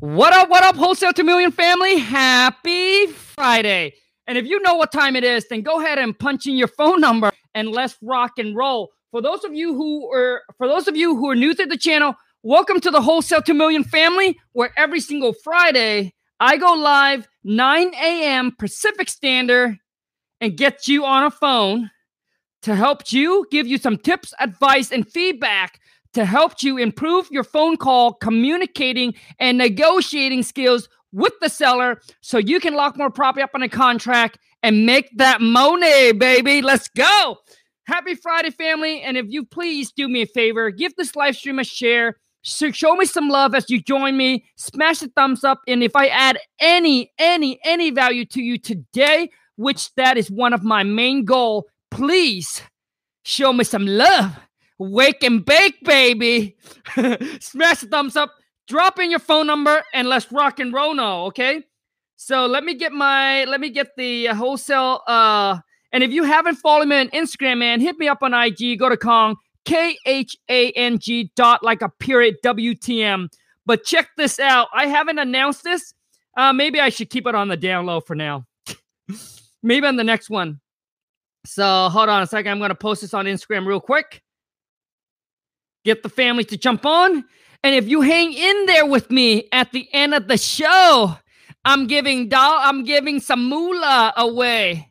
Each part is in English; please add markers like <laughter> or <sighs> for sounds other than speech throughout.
What up, what up, Wholesale to Million family? Happy Friday. And if you know what time it is, then go ahead and punch in your phone number and let's rock and roll. For those of you who are for those of you who are new to the channel, welcome to the Wholesale to Million family, where every single Friday I go live 9 a.m. Pacific Standard and get you on a phone to help you give you some tips, advice, and feedback to help you improve your phone call communicating and negotiating skills with the seller so you can lock more property up on a contract and make that money, baby. Let's go. Happy Friday, family. And if you please do me a favor, give this live stream a share. So show me some love as you join me. Smash the thumbs up. And if I add any, any, any value to you today, which that is one of my main goal, please show me some love. Wake and bake, baby. <laughs> Smash the thumbs up. Drop in your phone number and let's rock and roll now, okay? So let me get my let me get the uh, wholesale uh and if you haven't followed me on Instagram, man, hit me up on IG. Go to Khang K H A N G dot like a period WTM. But check this out. I haven't announced this. Uh, maybe I should keep it on the down low for now. <laughs> maybe on the next one. So hold on a second. I'm to post this on Instagram real quick. Get the family to jump on. And if you hang in there with me at the end of the show, I'm giving doll. I'm giving some moolah away.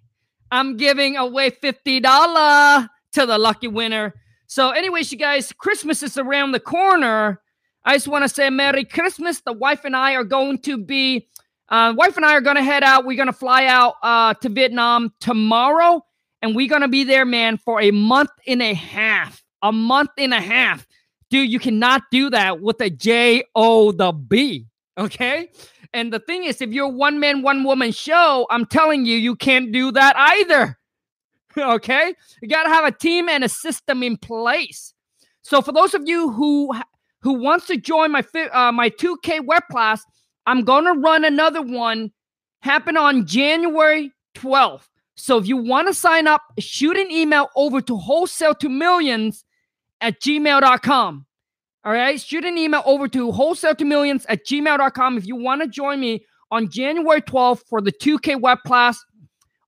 I'm giving away fifty dollar to the lucky winner. So, anyways, you guys, Christmas is around the corner. I just want to say Merry Christmas. The wife and I are going to be. Uh, wife and I are going to head out. We're going to fly out uh, to Vietnam tomorrow, and we're going to be there, man, for a month and a half. A month and a half, dude. You cannot do that with a J O the B. Okay. And the thing is, if you're one man, one woman show, I'm telling you, you can't do that either. <laughs> okay? You got to have a team and a system in place. So for those of you who who wants to join my uh, my 2K web class, I'm going to run another one happen on January 12th. So if you want to sign up, shoot an email over to wholesale to millions at gmail.com. All right. Shoot an email over to wholesale to millions at gmail.com if you want to join me on January 12th for the 2K web class.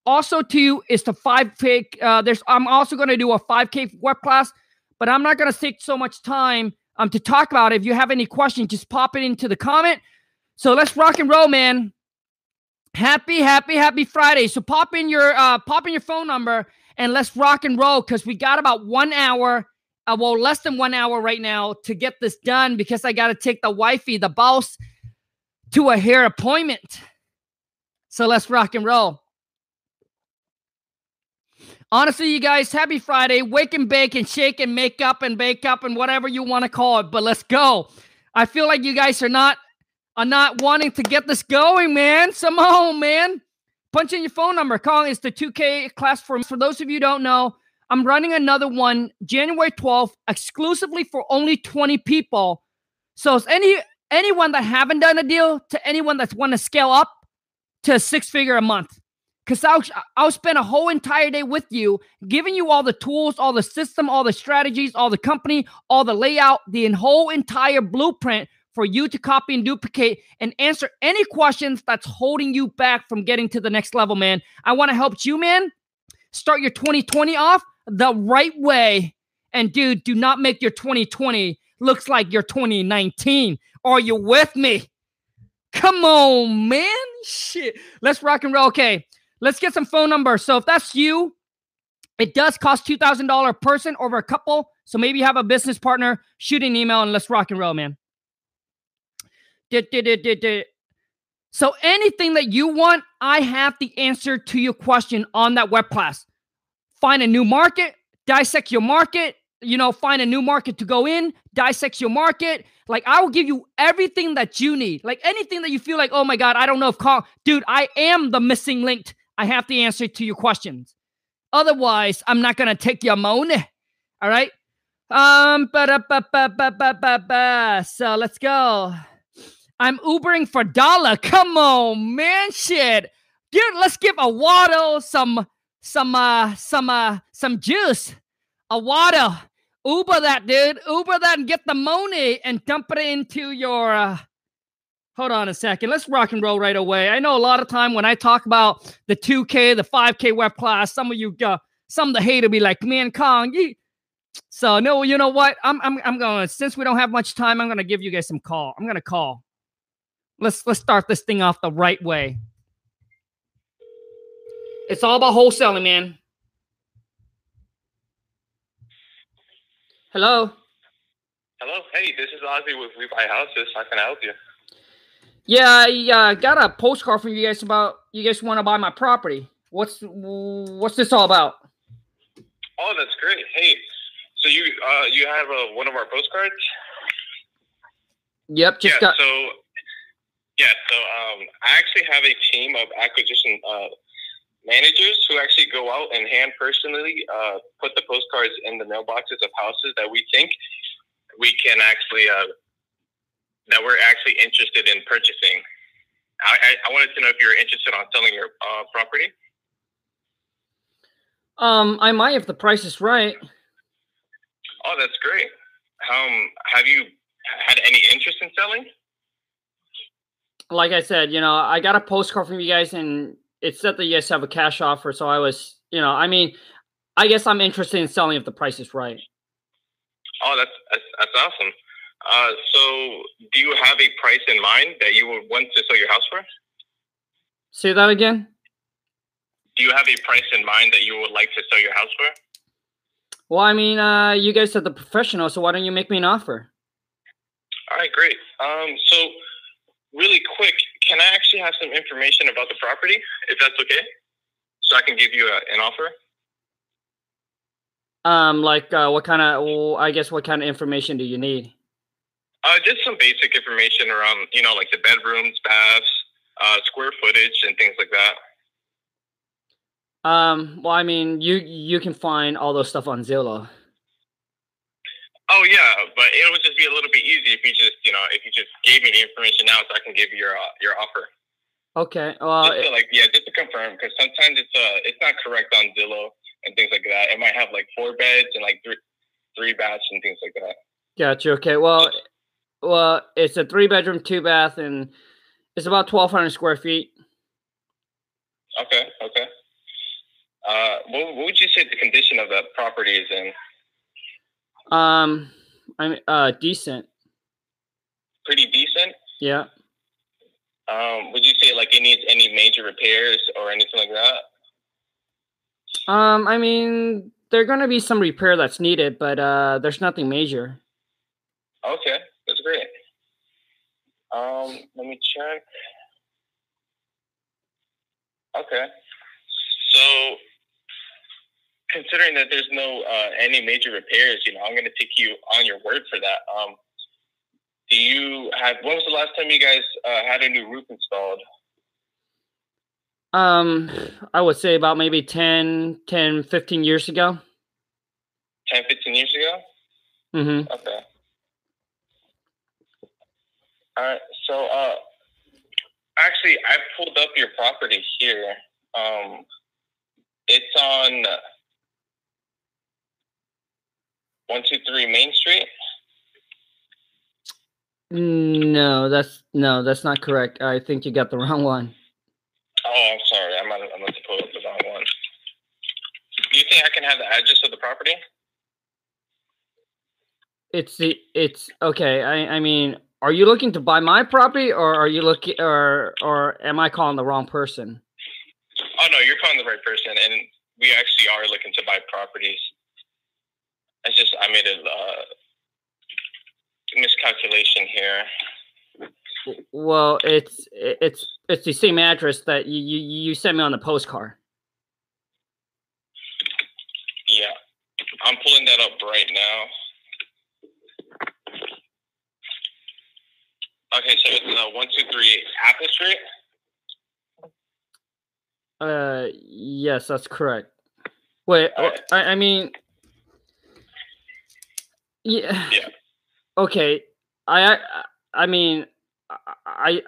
Also, too, is the 5K. Uh, there's I'm also going to do a 5K web class, but I'm not going to take so much time um to talk about it. If you have any questions, just pop it into the comment. So let's rock and roll, man. Happy, happy, happy Friday. So pop in your uh pop in your phone number and let's rock and roll because we got about one hour uh, well, less than one hour right now to get this done because I got to take the wifey, the boss, to a hair appointment. So let's rock and roll. Honestly, you guys, happy Friday. Wake and bake and shake and make up and bake up and whatever you want to call it. But let's go. I feel like you guys are not are not wanting to get this going, man. Some <laughs> home, man. Punch in your phone number. Calling is the 2K class for for those of you don't know. I'm running another one January 12th exclusively for only 20 people. So is any anyone that haven't done a deal to anyone that's want to scale up to six figure a month. Cause I'll I'll spend a whole entire day with you, giving you all the tools, all the system, all the strategies, all the company, all the layout, the whole entire blueprint for you to copy and duplicate and answer any questions that's holding you back from getting to the next level, man. I want to help you, man. Start your 2020 off the right way. And dude, do not make your 2020 looks like your 2019. Are you with me? Come on, man. Shit. Let's rock and roll. Okay. Let's get some phone numbers. So if that's you, it does cost $2,000 a person over a couple. So maybe you have a business partner, shoot an email and let's rock and roll, man. So anything that you want, I have the answer to your question on that web class find a new market, dissect your market, you know, find a new market to go in, dissect your market. Like I will give you everything that you need. Like anything that you feel like, oh my God, I don't know if call, dude, I am the missing link. I have the answer to your questions. Otherwise, I'm not gonna take your money. All right. Um, so let's go. I'm Ubering for dollar. Come on, man. Shit. Dude, let's give a waddle some some uh some uh some juice, a water. Uber that dude. Uber that and get the money and dump it into your uh hold on a second. Let's rock and roll right away. I know a lot of time when I talk about the 2K, the 5K web class, some of you, uh, some of the hate will be like, man, Khang. So no, you know what? I'm I'm I'm going. Since we don't have much time, I'm gonna give you guys some call. I'm gonna call. Let's let's start this thing off the right way. It's all about wholesaling, man. Hello. Hello. Hey, this is Ozzy with We Buy Houses. How can I help you? Yeah, I uh, got a postcard from you guys about you guys want to buy my property. What's what's this all about? Oh, that's great. Hey, so you uh, you have uh, one of our postcards? Yep. Just yeah. got. So yeah. So um, I actually have a team of acquisition uh, managers who actually go out and hand personally uh, put the postcards in the mailboxes of houses that we think we can actually uh, that we're actually interested in purchasing. I, I, I, wanted to know if you're interested on selling your uh, property. Um, I might if the price is right. Oh, that's great. Um, have you had any interest in selling? Like I said, you know, I got a postcard from you guys, and it said that you guys have a cash offer. So I was, you know, I mean, I guess I'm interested in selling if the price is right. Oh, that's that's, that's awesome. Uh, so, do you have a price in mind that you would want to sell your house for? Say that again. Do you have a price in mind that you would like to sell your house for? Well, I mean, uh, you guys are the professional, so why don't you make me an offer? All right, great. Um, so, really quick, can I actually have some information about the property, if that's okay? So I can give you a, an offer. Um, like uh, what kind of? Well, I guess what kind of information do you need? Uh, just some basic information around, you know, like the bedrooms, baths, uh, square footage, and things like that. Um, well, I mean, you you can find all those stuff on Zillow. Oh yeah, but it would just be a little bit easy if you just, you know, if you just gave me the information now, so I can give you your uh, your offer. Okay. Well, just to, like yeah, just to confirm, because sometimes it's uh it's not correct on Zillow and things like that. It might have like four beds and like three three baths and things like that. Gotcha. Okay. Well, well, it's a three bedroom, two bath, and it's about twelve hundred square feet. Okay. Okay. Uh, what, what would you say the condition of the property is in? Um, I'm uh decent. Pretty decent. Yeah. Um, would you say like it needs any major repairs or anything like that? Um, I mean, there's gonna be some repair that's needed, but uh, there's nothing major. Okay, that's great. Um, let me check. Okay, so considering that there's no uh, any major repairs, you know, I'm gonna take you on your word for that. Um, do you have? When was the last time you guys uh, had a new roof installed? Um, I would say about maybe 10, 10, 15 years ago. 10, 15 years ago? Mm-hmm. Okay. All right. So, uh, actually, I pulled up your property here. Um, it's on one two three Main Street. No, that's no, that's not correct. I think you got the <laughs> wrong one. Oh, I'm sorry. I might, I must have pulled up the wrong one. Do you think I can have the address of the property? It's the it's okay. I I mean, are you looking to buy my property, or are you looking, or or am I calling the wrong person? Oh no, you're calling the right person, and we actually are looking to buy properties. It's just I made a uh, miscalculation here. Well, it's it's it's the same address that you you, you sent me on the postcard. Yeah, I'm pulling that up right now. Okay, so it's uh, one two three Apple Street. Uh, yes, that's correct. Wait, right. I, I mean, yeah. Yeah. Okay, I, I I mean, I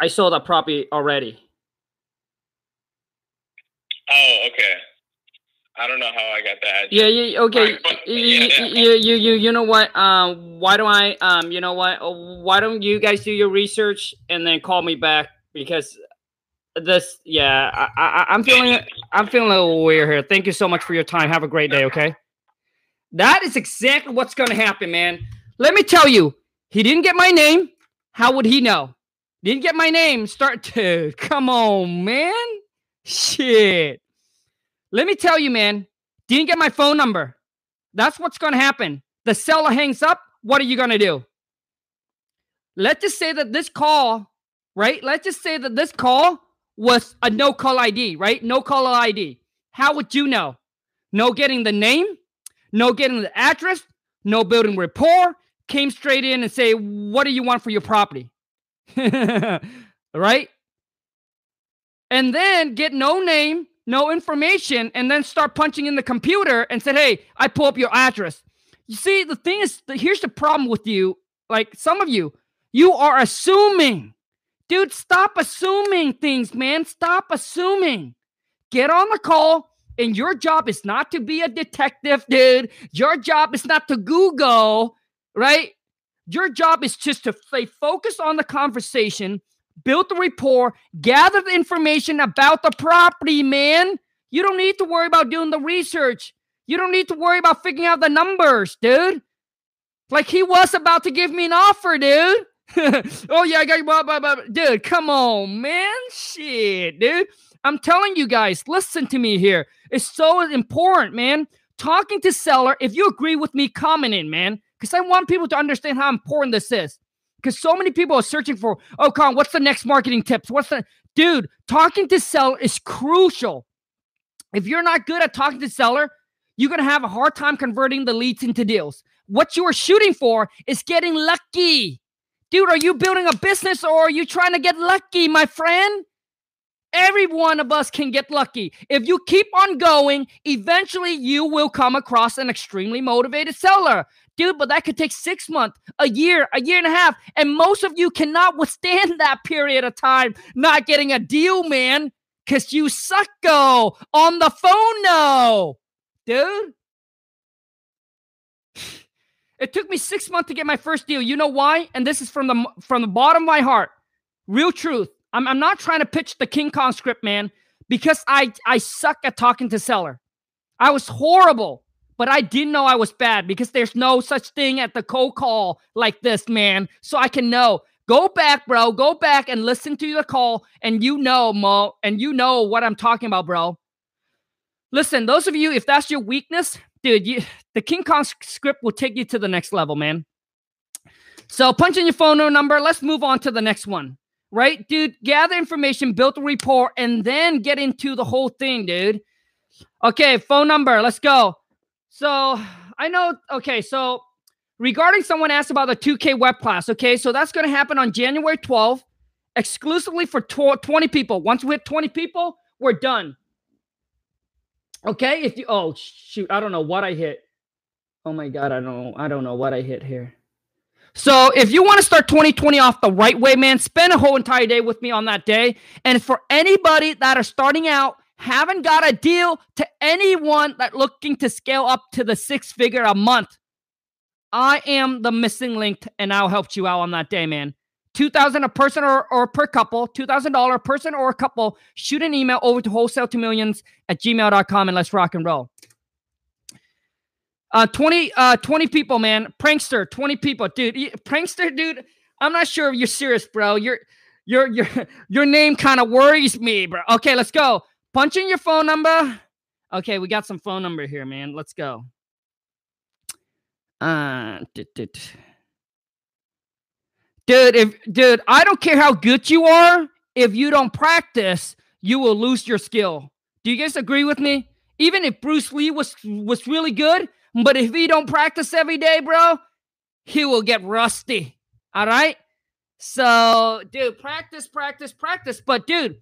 I saw that property already. Oh, okay. I don't know how I got that. Yeah, yeah, okay. Right, but, you, yeah, you, you, you, you know what? Um, why don't I? Um, you know what? Why don't you guys do your research and then call me back because this, yeah, I, I, I'm feeling, I'm feeling a little weird here. Thank you so much for your time. Have a great day. Okay. That is exactly what's going to happen, man. Let me tell you, he didn't get my name. How would he know? Didn't get my name. Start <laughs> to come on, man. Shit. Let me tell you, man, didn't get my phone number. That's what's going to happen. The seller hangs up. What are you going to do? Let's just say that this call, right? Let's just say that this call was a no call ID, right? No call ID. How would you know? No getting the name, no getting the address, no building rapport, came straight in and say, What do you want for your property? <laughs> right? And then get no name, no information, and then start punching in the computer and said, Hey, I pull up your address. You see, the thing is, here's the problem with you. Like some of you, you are assuming. Dude, stop assuming things, man. Stop assuming. Get on the call, and your job is not to be a detective, dude. Your job is not to Google, right? Your job is just to stay focused on the conversation build the rapport, gather the information about the property, man. You don't need to worry about doing the research. You don't need to worry about figuring out the numbers, dude. Like he was about to give me an offer, dude. <laughs> oh yeah, I got you, dude. Come on, man. Shit, dude. I'm telling you guys, listen to me here. It's so important, man. Talking to seller. If you agree with me, comment in, man, because I want people to understand how important this is because so many people are searching for, oh, Khang, what's the next marketing tips? What's the dude? Talking to seller is crucial. If you're not good at talking to seller, you're gonna have a hard time converting the leads into deals. What you are shooting for is getting lucky. Dude, are you building a business or are you trying to get lucky, my friend? Every one of us can get lucky. If you keep on going, eventually you will come across an extremely motivated seller dude, but that could take six months, a year, a year and a half. And most of you cannot <laughs> withstand that period of time not getting a deal, man, because you sucko on the phone, no, dude. <sighs> It took me six months to get my first deal. You know why? And this is from the from the bottom of my heart. Real truth. I'm, I'm not trying to pitch the King Kong script, man, because I I suck at talking to seller. I was horrible but I didn't know I was bad because there's no such thing at the cold call like this, man. So I can know. Go back, bro. Go back and listen to the call, and you know, Mo, and you know what I'm talking about, bro. Listen, those of you, if that's your weakness, dude, you, the King Kong script will take you to the next level, man. So punch in your phone number. Let's move on to the next one, right, dude? Gather information, build a report, and then get into the whole thing, dude. Okay, phone number. Let's go. So I know. Okay, so regarding someone asked about the 2K web class. Okay, so that's going to happen on January 12th, exclusively for 20 people. Once we hit 20 people, we're done. Okay, if you oh shoot, I don't know what I hit. Oh my god, I don't I don't know what I hit here. So if you want to start 2020 off the right way, man, spend a whole entire day with me on that day. And for anybody that are starting out haven't got a deal to anyone that looking to scale up to the six figure a month. I am the missing link and I'll help you out on that day, man. 2000 a person or, or per couple, $2,000 a person or a couple. Shoot an email over to wholesale to millions at gmail.com and let's rock and roll. Uh, 20, uh, 20 people, man. Prankster, 20 people. Dude, prankster, dude. I'm not sure if you're serious, bro. Your your your <laughs> your name kind of worries me, bro. Okay, let's go. Punch in your phone number. Okay, we got some phone number here, man. Let's go. Uh, dude, if dude, I don't care how good you are. If you don't practice, you will lose your skill. Do you guys agree with me? Even if Bruce Lee was was really good, but if he don't practice every day, bro, he will get rusty. All right. So, dude, practice, practice, practice. But, dude,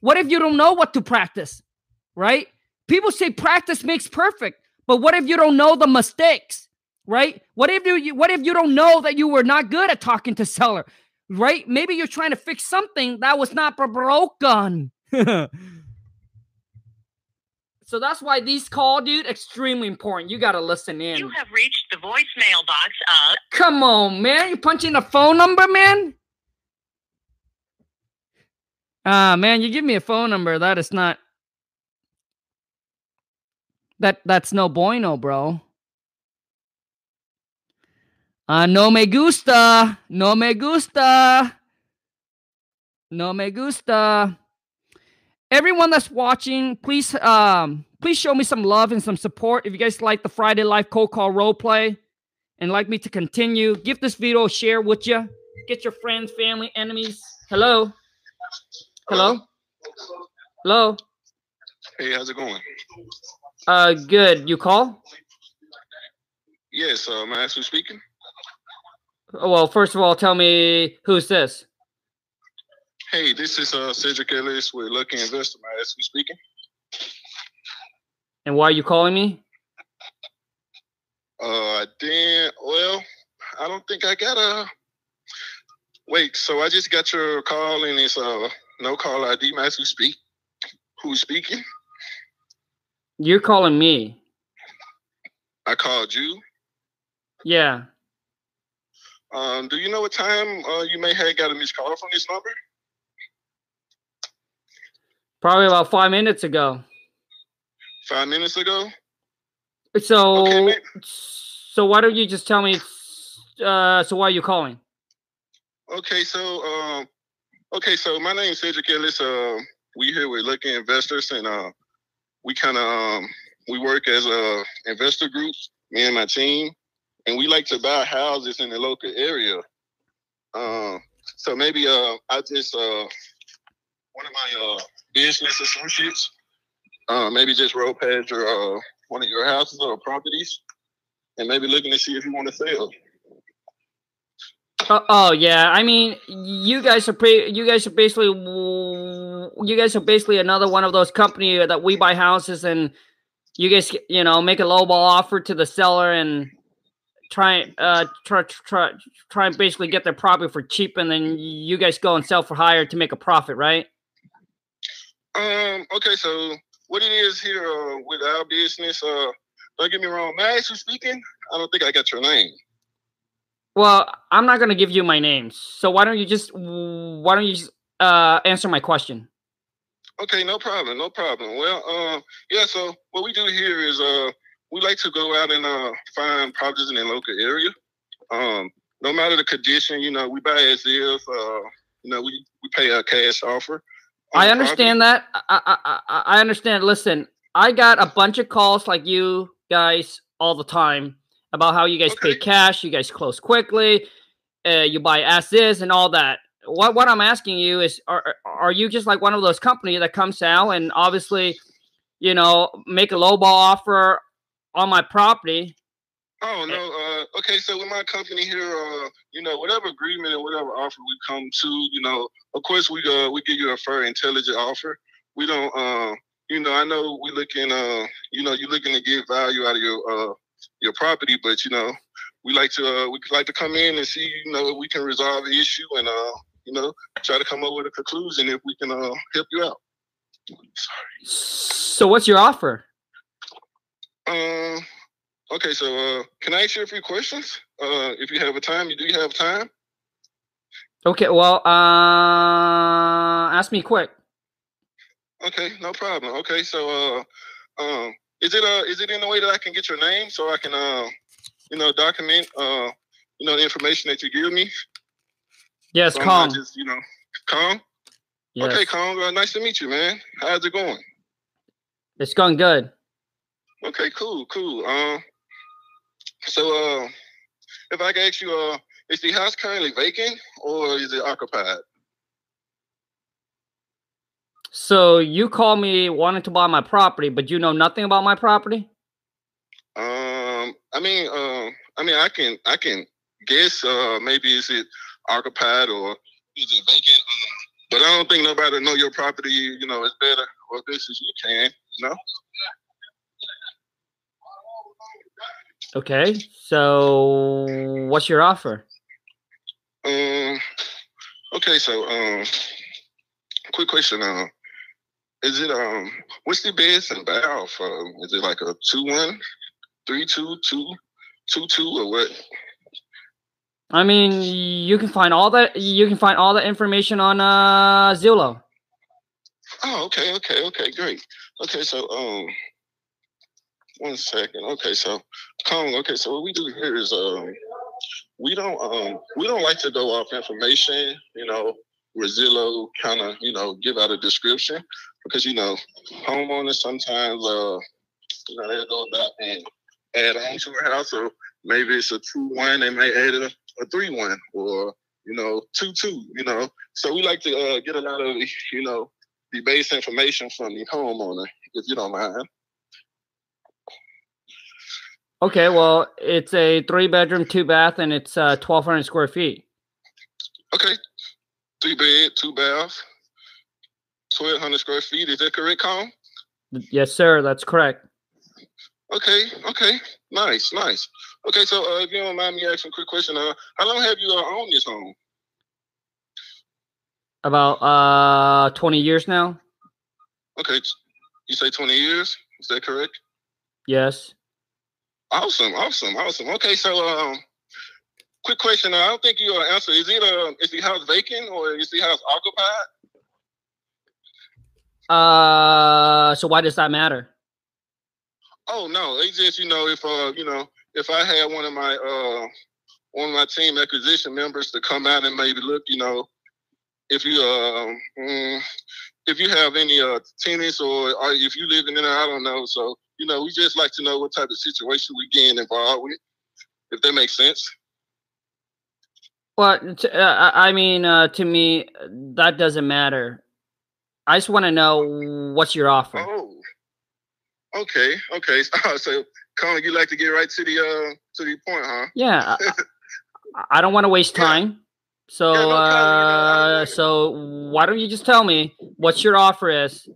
what if you don't know what to practice? Right? People say practice makes perfect, but what if you don't know the mistakes? Right? What if you what if you don't know that you were not good at talking to seller? Right? Maybe you're trying to fix something that was not broken. <laughs> So that's why these call, dude, extremely important. You gotta listen in. You have reached the voicemail box of. Come on, man. You punching a phone number, man? Ah, man, you give me a phone number. That is not. That that's no bueno, bro. Uh, no me gusta. No me gusta. No me gusta. Everyone that's watching, please um please show me some love and some support. If you guys like the Friday Live Cold Call role play and like me to continue, give this video a share with you. Get your friends, family, enemies. Hello. Hello. Hello. Hey, how's it going? Uh good. You call? Yes, uh, may I who's speaking? Well, first of all, tell me who's this? Hey, this is uh, Cedric Ellis with Lucky Investor. May I ask speaking? And why are you calling me? Uh, then, well, I don't think I got a. Wait, so I just got your call and it's uh no call ID. May I ask speak? Who's speaking? You're calling me. I called you. Yeah. Um, do you know what time uh, you may have got a missed call from this number? Probably about five minutes ago. Five minutes ago. So, Okay, so why don't you just tell me? Uh, so why are you calling? Okay, so um, okay, so my name is Cedric Ellis. Uh, we here with Lucky Investors, and uh, we kind of um, we work as a investor group, me and my team, and we like to buy houses in the local area. Um, so maybe uh, I just uh, one of my uh, business associates, uh, maybe just road past your uh, one of your houses or properties, and maybe looking to see if you want to sell. Uh, oh yeah, I mean, you guys are pretty. You guys are basically, you guys are basically another one of those company that we buy houses and you guys, you know, make a lowball offer to the seller and try, uh, try, try, try and basically get their property for cheap, and then you guys go and sell for higher to make a profit, right? Um. Okay. So what it is here uh, with our business? Uh, don't get me wrong. May I ask who's speaking? I don't think I got your name. Well, I'm not gonna give you my name, so why don't you just, why don't you just, uh, answer my question? Okay. No problem. No problem. Well. Uh. Yeah. So what we do here is uh we like to go out and uh find properties in the local area. Um. No matter the condition, you know, we buy as is. Uh. You know, we we pay a cash offer. I understand that. I, I, I, I understand. Listen, I got a bunch of calls like you guys all the time about how you guys pay cash, you guys close quickly, uh, you buy as is, and all that. What what I'm asking you is, are are- are you just like one of those companies that comes out and obviously, you know, make a lowball offer on my property? Oh no, uh, okay. So with my company here, uh, you know, whatever agreement or whatever offer we come to, you know, of course we uh we give you a fair, intelligent offer. We don't, uh, you know, I know we looking, uh, you know, you're looking to get value out of your uh your property, but you know, we like to uh, we like to come in and see, you know, if we can resolve the issue and uh, you know, try to come up with a conclusion if we can uh help you out. Sorry. So what's your offer? Um. Okay, so uh, can I ask you a few questions? Uh, if you have a time, you do you have time? Okay, well, uh, ask me quick. Okay, no problem. Okay, so uh, um, is it uh, is it in a way that I can get your name so I can uh, you know, document uh, you know, the information that you give me? Yes, So not just you know, calm. Yes. Okay, calm. Uh, nice to meet you, man. How's it going? It's going good. Okay, cool, cool. Um, so uh, if I can ask you, uh, is the house currently vacant or is it occupied? So you call me wanting to buy my property, but you know nothing about my property? Um, I mean, um, I mean, I can, I can guess. Uh, maybe is it occupied or is it vacant? Um, but I don't think nobody know your property. You know, it's better or this is you can. You know. Okay. So what's your offer? Um. Okay, so um, quick question. Uh, is it um what's the best and bath? Um, is it like a two one, three two, two, two two, or what? I mean, you can find all that. You can find all the information on uh, Zillow. Oh, okay, okay, okay, great. Okay, so um, one second. Okay, so Khang. Okay, so what we do here is um, we don't um, we don't like to go off information. You know, where Zillow kind of you know give out a description because you know homeowners sometimes uh, you know they go back and add on to a house or maybe it's a two one they may add a, a three one or you know two two you know so we like to uh, get a lot of you know the base information from the homeowner if you don't mind Okay, well, it's a three bedroom, two bath, and it's uh, 1,200 square feet. okay three bed two bath 1200 square feet is that correct Khang? Yes, sir. That's correct. Okay, okay, nice, nice. Okay, so uh, if you don't mind me asking a quick question, uh, how long have you uh, owned this home? About uh 20 years now. Okay, you say twenty years. Is that correct? Yes. Awesome, awesome, awesome. Okay, so um, quick question. I don't think you will answer. Is it uh, is the house vacant or is the house occupied? Uh, so why does that matter? Oh no, it's just you know if uh you know if I had one of my uh one of my team acquisition members to come out and maybe look, you know, if you uh mm, if you have any uh tenants or, or if you living in there, I don't know. So you know, we just like to know what type of situation we getting involved with, if that makes sense. Well, t- uh, I mean, uh, to me, that doesn't matter. I just want to know what's your offer. Oh, okay, okay. <laughs> so, Colin, you like to get right to the uh to the point, huh? Yeah, I, I- don't want to waste <laughs> Yeah. time. So, Yeah, no problem, you know, uh, so why don't you just tell me what your offer is?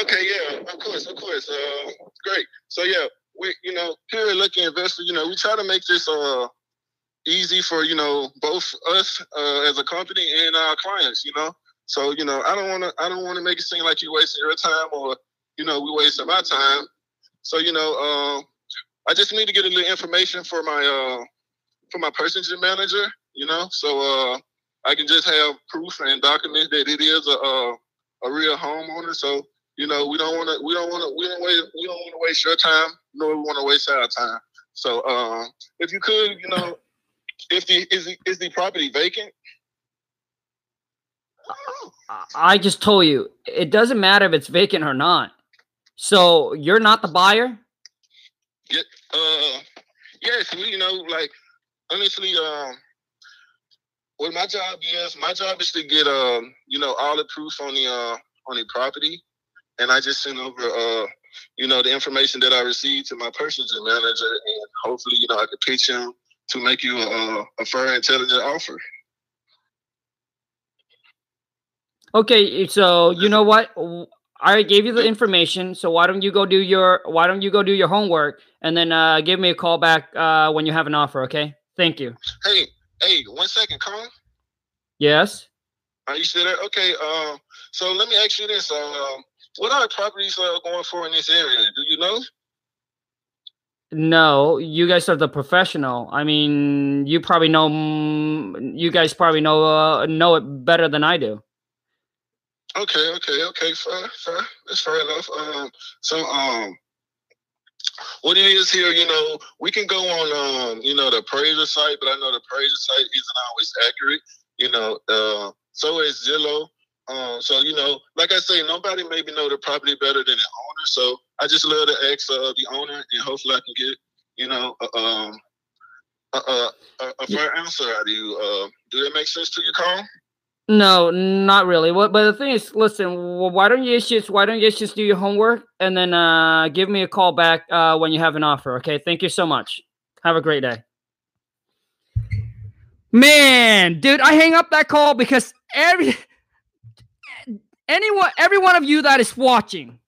Okay, yeah, of course, of course. Uh, great. So yeah, we you know here at Lucky Investor, you know we try to make this uh easy for you know both us uh, as a company and our clients. You know, so you know I don't want to I don't want to make it seem like you're wasting your time or you know we wasting my time. So you know, uh, I just need to get a little information for my uh for my purchasing manager. You know, so uh I can just have proof and document that it is a a, a real homeowner. So you know, we don't want to, we don't want to, we don't wait, we don't want to waste your time, nor we want to waste our time. So, um, if you could, you know, if the is the, is the property vacant? I- just told you it doesn't matter if it's vacant or not. So you're not the buyer. Yeah, Uh, yes, we, you know, like honestly, um, what my job is, my job is to get, um, you know, all the proof on the uh on the property, and I just sent over, uh, you know, the information that I received to my purchasing manager, and hopefully, you know, I could pitch him to make you a, a fair, intelligent offer. Okay, so you know what? I gave you the information. So why don't you go do your why don't you go do your homework and then uh, give me a call back uh, when you have an offer? Okay. Thank you. Hey, hey, one second, Colin. Yes. Are you still there? Okay. Um. So let me ask you this. Um. What are properties uh, going for in this area? Do you know? No, you guys are the professional. I mean, you probably know. mm, You guys probably know uh, know it better than I do. Okay. Okay. Okay. Fair. Fair. That's fair enough. Um. So um. What it is here, you know, we can go on, um, you know, the appraiser site, but I know the appraiser site isn't always accurate. You know, uh, so is Zillow. Um, so you know, like I say, nobody maybe know the property better than the owner. So I just love to ask uh, the owner, and hopefully I can get, you know, a, um, a, a, fair answer out of you. Uh, do that make sense to you, Carl? No, not really. What? But the thing is, listen. Why don't you just why don't you just do your homework and then uh, give me a call back uh, when you have an offer? Okay. Thank you so much. Have a great day. Man, dude, I hang up that call because every <laughs> anyone, every one of you that is watching,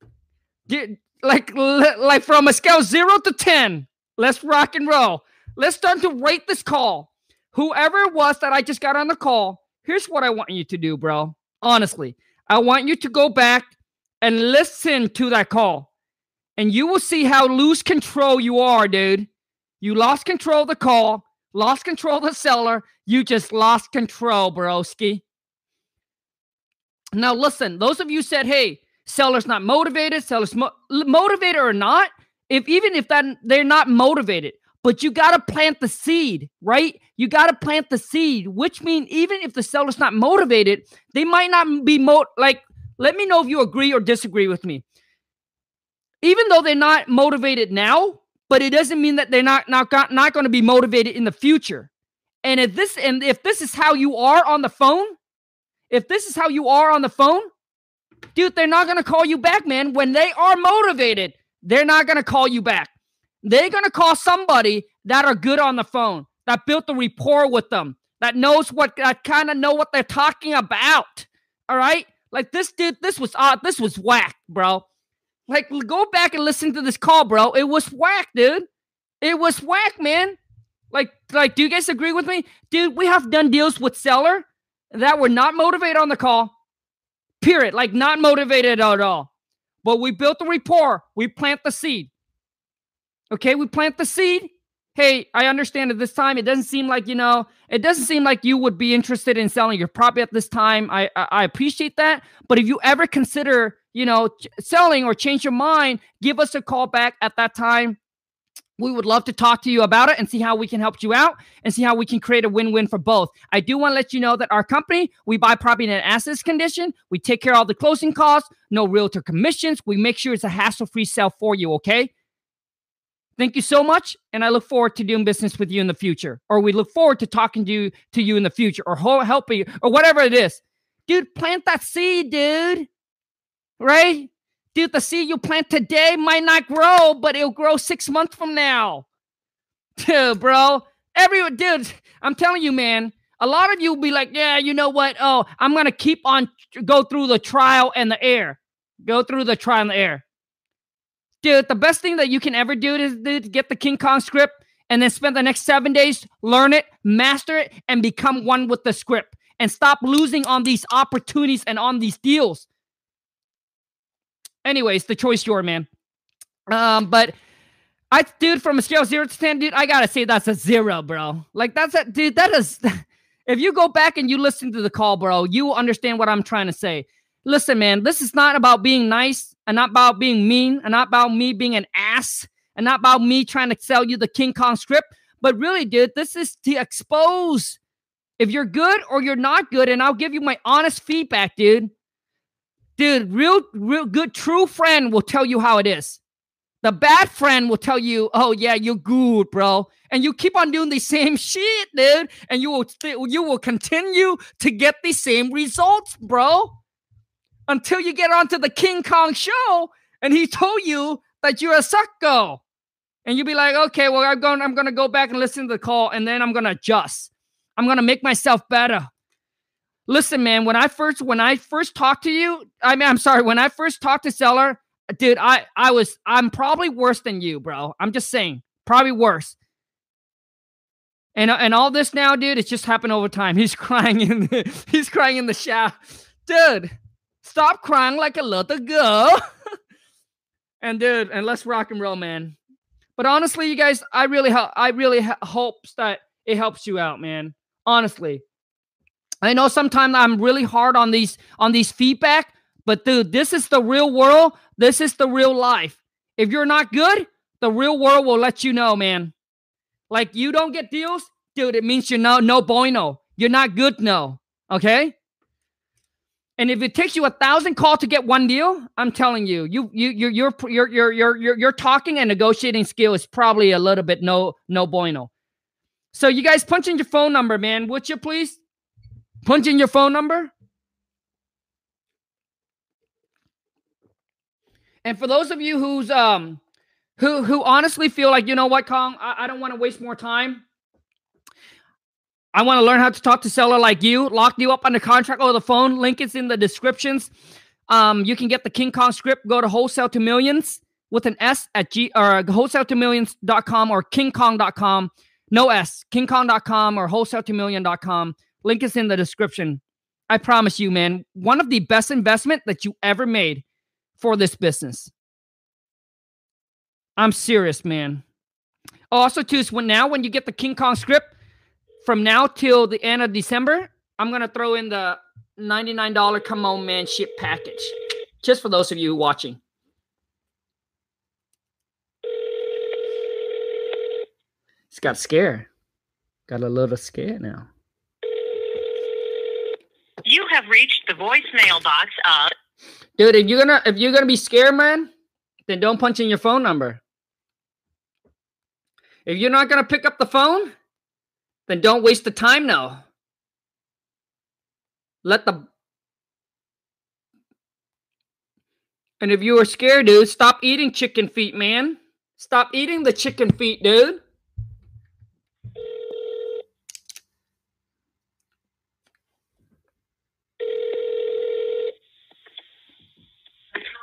dude, like like from a scale zero to ten, let's rock and roll. Let's start to rate this call. Whoever it was that I just got on the call, here's what I want you to do, bro. Honestly, I want you to go back and listen to that call. And you will see how loose control you are, dude. You lost control of the call, lost control of the seller. You just lost control, broski. Now, listen, those of you said, hey, seller's not motivated, seller's mo- motivated or not, if even if that they're not motivated, but you got to plant the seed, right? You got to plant the seed, which means even if the seller's not motivated, they might not be mo like let me know if you agree or disagree with me. Even though they're not motivated now, but it doesn't mean that they're not not not going to be motivated in the future. And if this and if this is how you are on the phone, if this is how you are on the phone, dude, they're not going to call you back, man. When they are motivated, they're not going to call you back. They're going to call somebody that are good on the phone, that built the rapport with them, that knows what that kind of know what they're talking about. All right? Like this dude, this was odd. This was whack, bro. Like go back and listen to this call, bro. It was whack, dude. It was whack, man. Like, like, do you guys agree with me? Dude, we have done deals with seller that were not motivated on the call. Period. Like not motivated at all. But we built the rapport. We plant the seed. Okay, we plant the seed. Hey, I understand at this time it doesn't seem like you know it doesn't seem like you would be interested in selling your property at this time. I I, I appreciate that, but if you ever consider you know ch- selling or change your mind, give us a call back at that time. We would love to talk to you about it and see how we can help you out and see how we can create a win-win for both. I do want to let you know that our company, we buy property in an assets condition. We take care of all the closing costs, no realtor commissions. We make sure it's a hassle-free sale for you, okay? Thank you so much, and I look forward to doing business with you in the future. Or we look forward to talking to you to you in the future, or helping you, or whatever it is. Dude, plant that seed, dude. Right? Dude, the seed you plant today might not grow, but it'll grow six months from now. Dude, bro. Everyone, dude, I'm telling you, man. A lot of you will be like, yeah, you know what? Oh, I'm gonna keep on go through the trial and the air. Go through the trial and the air dude, the best thing that you can ever do is dude, get the King Kong script and then spend the next seven days, learn it, master it, and become one with the script. And stop losing on these opportunities and on these deals. Anyways, the choice your man. Um, but I, dude, from a scale zero to ten, dude, I gotta say that's a zero, bro. Like that's a dude. That is, <laughs> if you go back and you listen to the call, bro, you understand what I'm trying to say. Listen, man, this is not about being nice and not about being mean and not about me being an ass and not about me trying to sell you the King Kong script. But really, dude, this is to expose if you're good or you're not good. And I'll give you my honest feedback, dude. Dude, real, real good, true friend will tell you how it is. The bad friend will tell you, oh, yeah, you're good, bro. And you keep on doing the same <laughs> shit, dude. And you will, you will continue to get the same results, bro until you get onto the King Kong show and he told you that you're a sucko. And you'll be like, okay, well, I'm going, I'm gonna go back and listen to the call, and then I'm gonna adjust. I'm gonna make myself better. Listen, man, when I first when I first talked to you, I mean, I'm sorry, when I first talked to Seller, dude, I I was I'm probably worse than you, bro. I'm just saying, probably worse. And and all this now, dude, it's just happened over time. <laughs> He's crying in the, he's crying in the shower, dude. Stop crying like a little girl. <laughs> and dude, and let's rock and roll, man. But honestly, you guys, I really, ho- I really ha- hopes that it helps you out, man. Honestly, I know sometimes I'm really hard on these on these feedback, but dude, this is the real world. This is the real life. If you're not good, the real world will let you know, man. Like you don't get deals, dude. It means you're no no bueno. You're not good, no. Okay. And if it takes you a thousand calls to get one deal, I'm telling you, you you you your your your your your your talking and negotiating skill is probably a little bit no no bueno. So you guys punch in your phone number, man. Would you please punch in your phone number? And for those of you who's um who who honestly feel like you know what, Khang, I, I don't want to waste more time. I want to learn how to talk to seller like you, lock you up on the contract over the phone. Link is in the descriptions. Um, you can get the King Kong script. Go to wholesale to millions with an S at G or wholesale to millions.com or kingkong.com. No S, kingkong.com or wholesale to million.com. Link is in the description. I promise you, man, one of the best investment that you ever made for this business. I'm serious, man. Also, too, so now when you get the King Kong script from now till the end of December, I'm gonna throw in the $99 come on man ship package. Just for those of you watching. It's got scared. Got a little scared now. You have reached the voicemail box of Dude, if you're gonna if you're gonna be scared, man, then don't punch in your phone number. If you're not gonna pick up the phone, then don't waste the time now. Let the and if you are scared, dude, stop eating chicken feet, man. Stop eating the chicken feet, dude.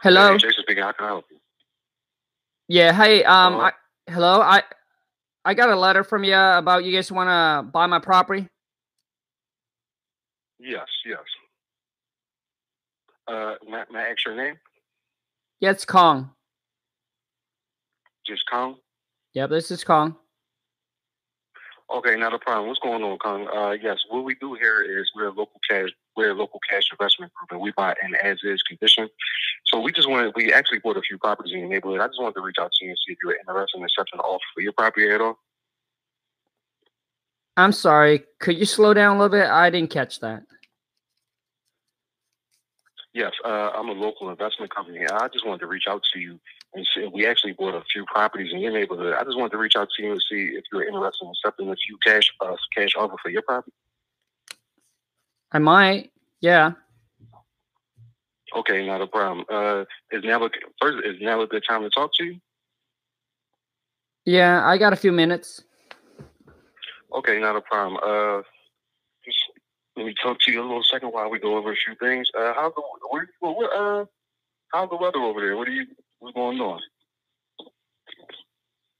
Hello. Hey, Jason speaking. How can I help you? Yeah. Hey. Um. Hello? I, hello. I I got a letter from you about you guys want to buy my property. Yes, yes. Uh, my ask your name? Yeah, it's Khang. Just Khang? Yep, this is Khang. Okay, not a problem. What's going on, Khang? Uh, yes, what we do here is we're a local cash, we're a local cash investment group, and we buy in as is condition. So we just wanted, we actually bought a few properties in your neighborhood. I just wanted to reach out to you and see if you were interested in accepting an offer for your property at all. I'm sorry. Could you slow down a little bit? I didn't catch that. Yes, uh, I'm a local investment company. I just wanted to reach out to you and see. We actually bought a few properties in your neighborhood. I just wanted to reach out to you and see if you're interested in accepting a few cash uh, cash offer for your property. I might. Yeah. Okay, not a problem. Uh, is now a, first is now a good time to talk to you? Yeah, I got a few minutes. Okay, not a problem. Uh, just let me talk to you a little second while we go over a few things. Uh, how's the where, what, uh, how's the weather over there? What are you what's going on?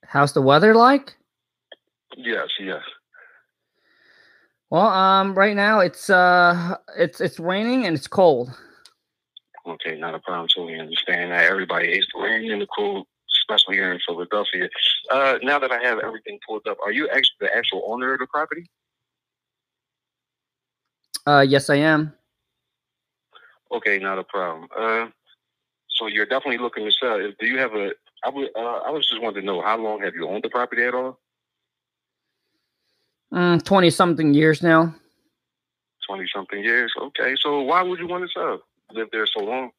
How's the weather like? Yes, yes. Well, um, right now it's uh, it's it's raining and it's cold. Okay, not a problem. So we understand that everybody hates the rain and the cold, especially here in Philadelphia. Uh, now that I have everything pulled up, are you actually the actual owner of the property? Uh, yes, I am. Okay, not a problem. Uh, so you're definitely looking to sell. Do you have a? I would. Uh, I was just wanting to know how long have you owned the property at all? Mm, Twenty something years now. Twenty something years. Okay, so why would you want to sell? Live there so long.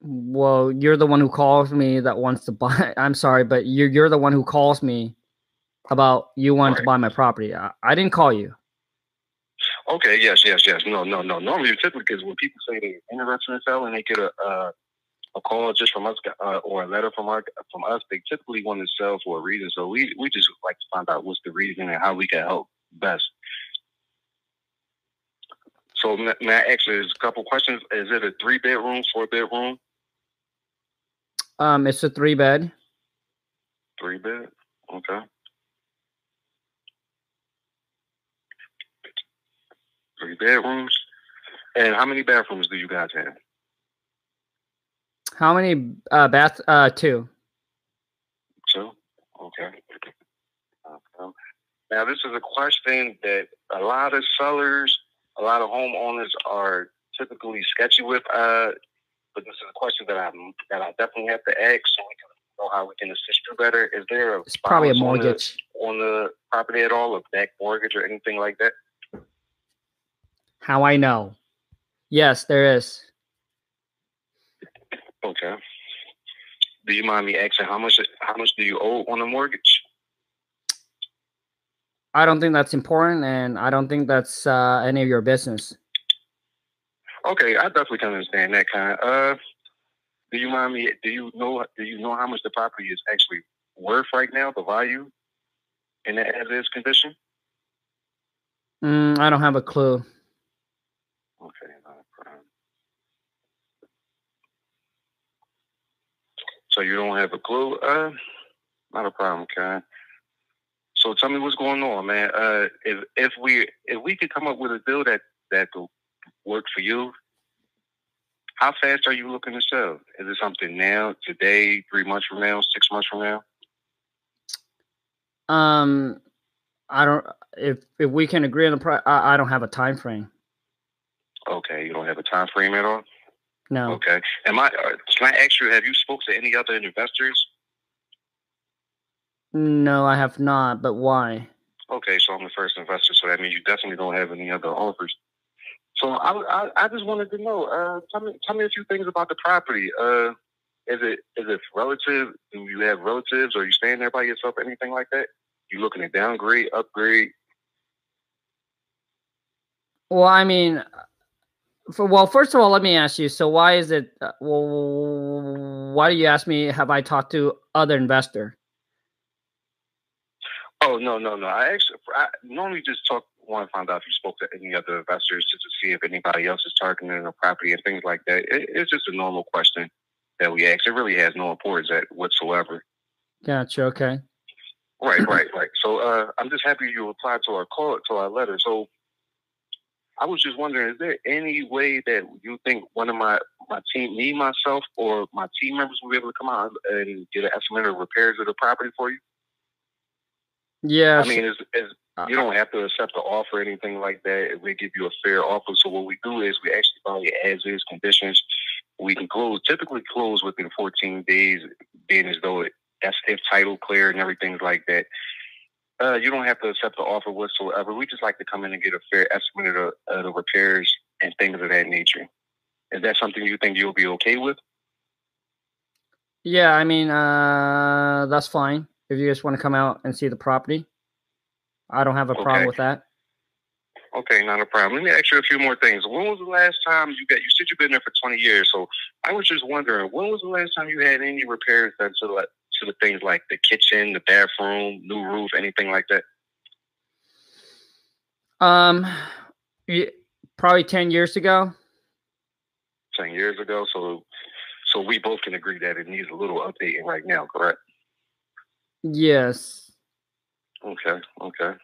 Well, you're the one who calls me that wants to buy. <laughs> I'm sorry, but you're you're the one who calls me about you wanting to buy my property. I, I didn't call you. Okay, yes, yes, yes. No, no, no. Normally, typically, because when people say they're interested in selling, they get a uh, a call just from us uh, or a letter from our from us. They typically want to sell for a reason. So we we just like to find out what's the reason and how we can help best. So I ask you a couple questions? Is it a three bedroom, four bedroom, Um, it's a three bed. three bed? Okay. Three bedrooms. And how many bathrooms do you guys have? How many uh bath? Uh, two. Two. Okay. Now, this is a question that a lot of sellers, a lot of homeowners are typically sketchy with. Uh, but this is a question that I'm, that I definitely have to ask so we can know how we can assist you better. Is there a It's probably a balance on the- mortgage. on the property at all, a back mortgage or anything like that? How I know? Yes, there is. Okay. Do you mind me asking how much how much do you owe on the mortgage? I don't think that's important, and I don't think that's uh, any of your business. Okay, I definitely can understand that kind. Uh, do you mind me? Do you know? Do you know how much the property is actually worth right now? The value in the as is condition? Mm, I don't have a clue. Okay, not a problem. So you don't have a clue? Uh, not a problem, Karen. So tell me what's going on, man. Uh, if if we if we could come up with a deal that that could work for you, how fast are you looking to sell? Is it something now, today, three months from now, six months from now? Um, I don't. If if we can agree on the price, I, I don't have a time frame. Okay, you don't have a time frame at all. No. Okay. Am I? Uh, can I ask you? Have you spoke to any other investors? No, I have not. But why? Okay, so I'm the first investor, so that means you definitely don't have any other offers. So I, I, I just wanted to know. Uh, tell me, tell me a few things about the property. Uh, is it is it relative? Do you have relatives? Or are you staying there by yourself? Anything like that? You looking to downgrade, upgrade? Well, I mean, for, well, first of all, let me ask you. So, why is it? Uh, well, why do you ask me? Have I talked to other investor? Oh no, no, no. I actually I normally just talk. Want to find out if you spoke to any other investors just to see if anybody else is targeting a property and things like that. It, it's just a normal question that we ask. It really has no importance at whatsoever. Gotcha. Okay. Right, right, right. So uh, I'm just happy you replied to our call to our letter. So I was just wondering, is there any way that you think one of my my team, me, myself, or my team members will be able to come out and get an estimate of repairs of the property for you? Yeah. I mean, it's, it's, uh-uh. you don't have to accept the offer or anything like that. We give you a fair offer. So what we do is we actually follow as is conditions. We can close, typically close within 14 days, being as though it, that's if title clear and everything's like that. Uh, you don't have to accept the offer whatsoever. We just like to come in and get a fair estimate of, of the repairs and things of that nature. Is that something you think you'll be okay with? Yeah, I mean, uh, that's fine. If you just want to come out and see the property, I don't have a problem Okay. with that. Okay, not a problem. Let me ask you a few more things. When was the last time you got? You said you've been there for twenty years, so I was just wondering, when was the last time you had any repairs done to the to the things like the kitchen, the bathroom, new roof, anything like that? Um, probably ten years ago. Ten years ago, so so we both can agree that it needs a little updating right now, correct? Yes. Okay, okay.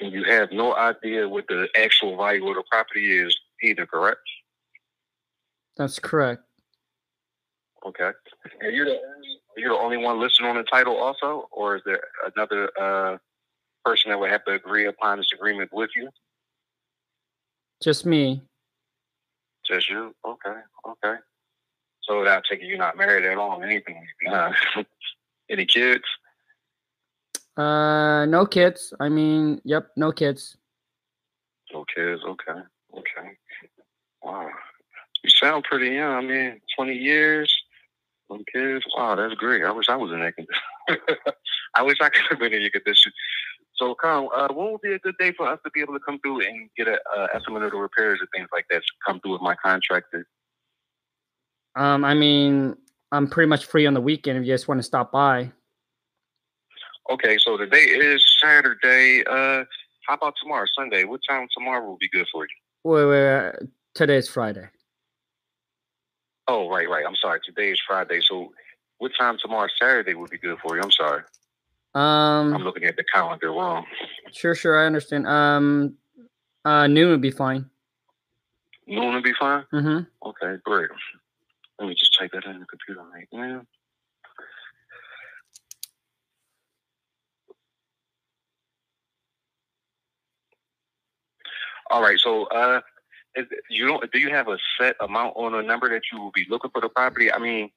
And you have no idea what the actual value of the property is either, correct? That's correct. Okay. And you're the you're the only one listed on the title, also, or is there another uh, person that would have to agree upon this agreement with you? Just me. Just you? Okay, okay. So take it you're not married at all, anything? Uh, <laughs> any kids? Uh, no kids. I mean, yep, no kids. No kids. Okay, okay. Wow. You sound pretty young. I mean, 20 years, no kids. Wow, that's great. I wish I was in that condition. <laughs> I wish I could have been in your condition. So, Carl, uh, when would be a good day for us to be able to come through and get an uh, estimate of the repairs and things like that? Come through with my contractor. Um, I mean, I'm pretty much free on the weekend if you just want to stop by. Okay, so today is Saturday. Uh, how about tomorrow, Sunday? What time tomorrow will be good for you? Wait, wait, wait. Today's Friday. Oh, right, right. I'm sorry. Today is Friday. So, what time tomorrow, Saturday, would be good for you? I'm sorry. Um, I'm looking at the calendar wrong. sure, sure, I understand. Um, uh, noon would be fine. Noon would be fine. Mm-hmm. Okay, great. Let me just type that in the computer right now. All right. So, uh, you don't do you have a set amount on a number that you will be looking for the property? I mean,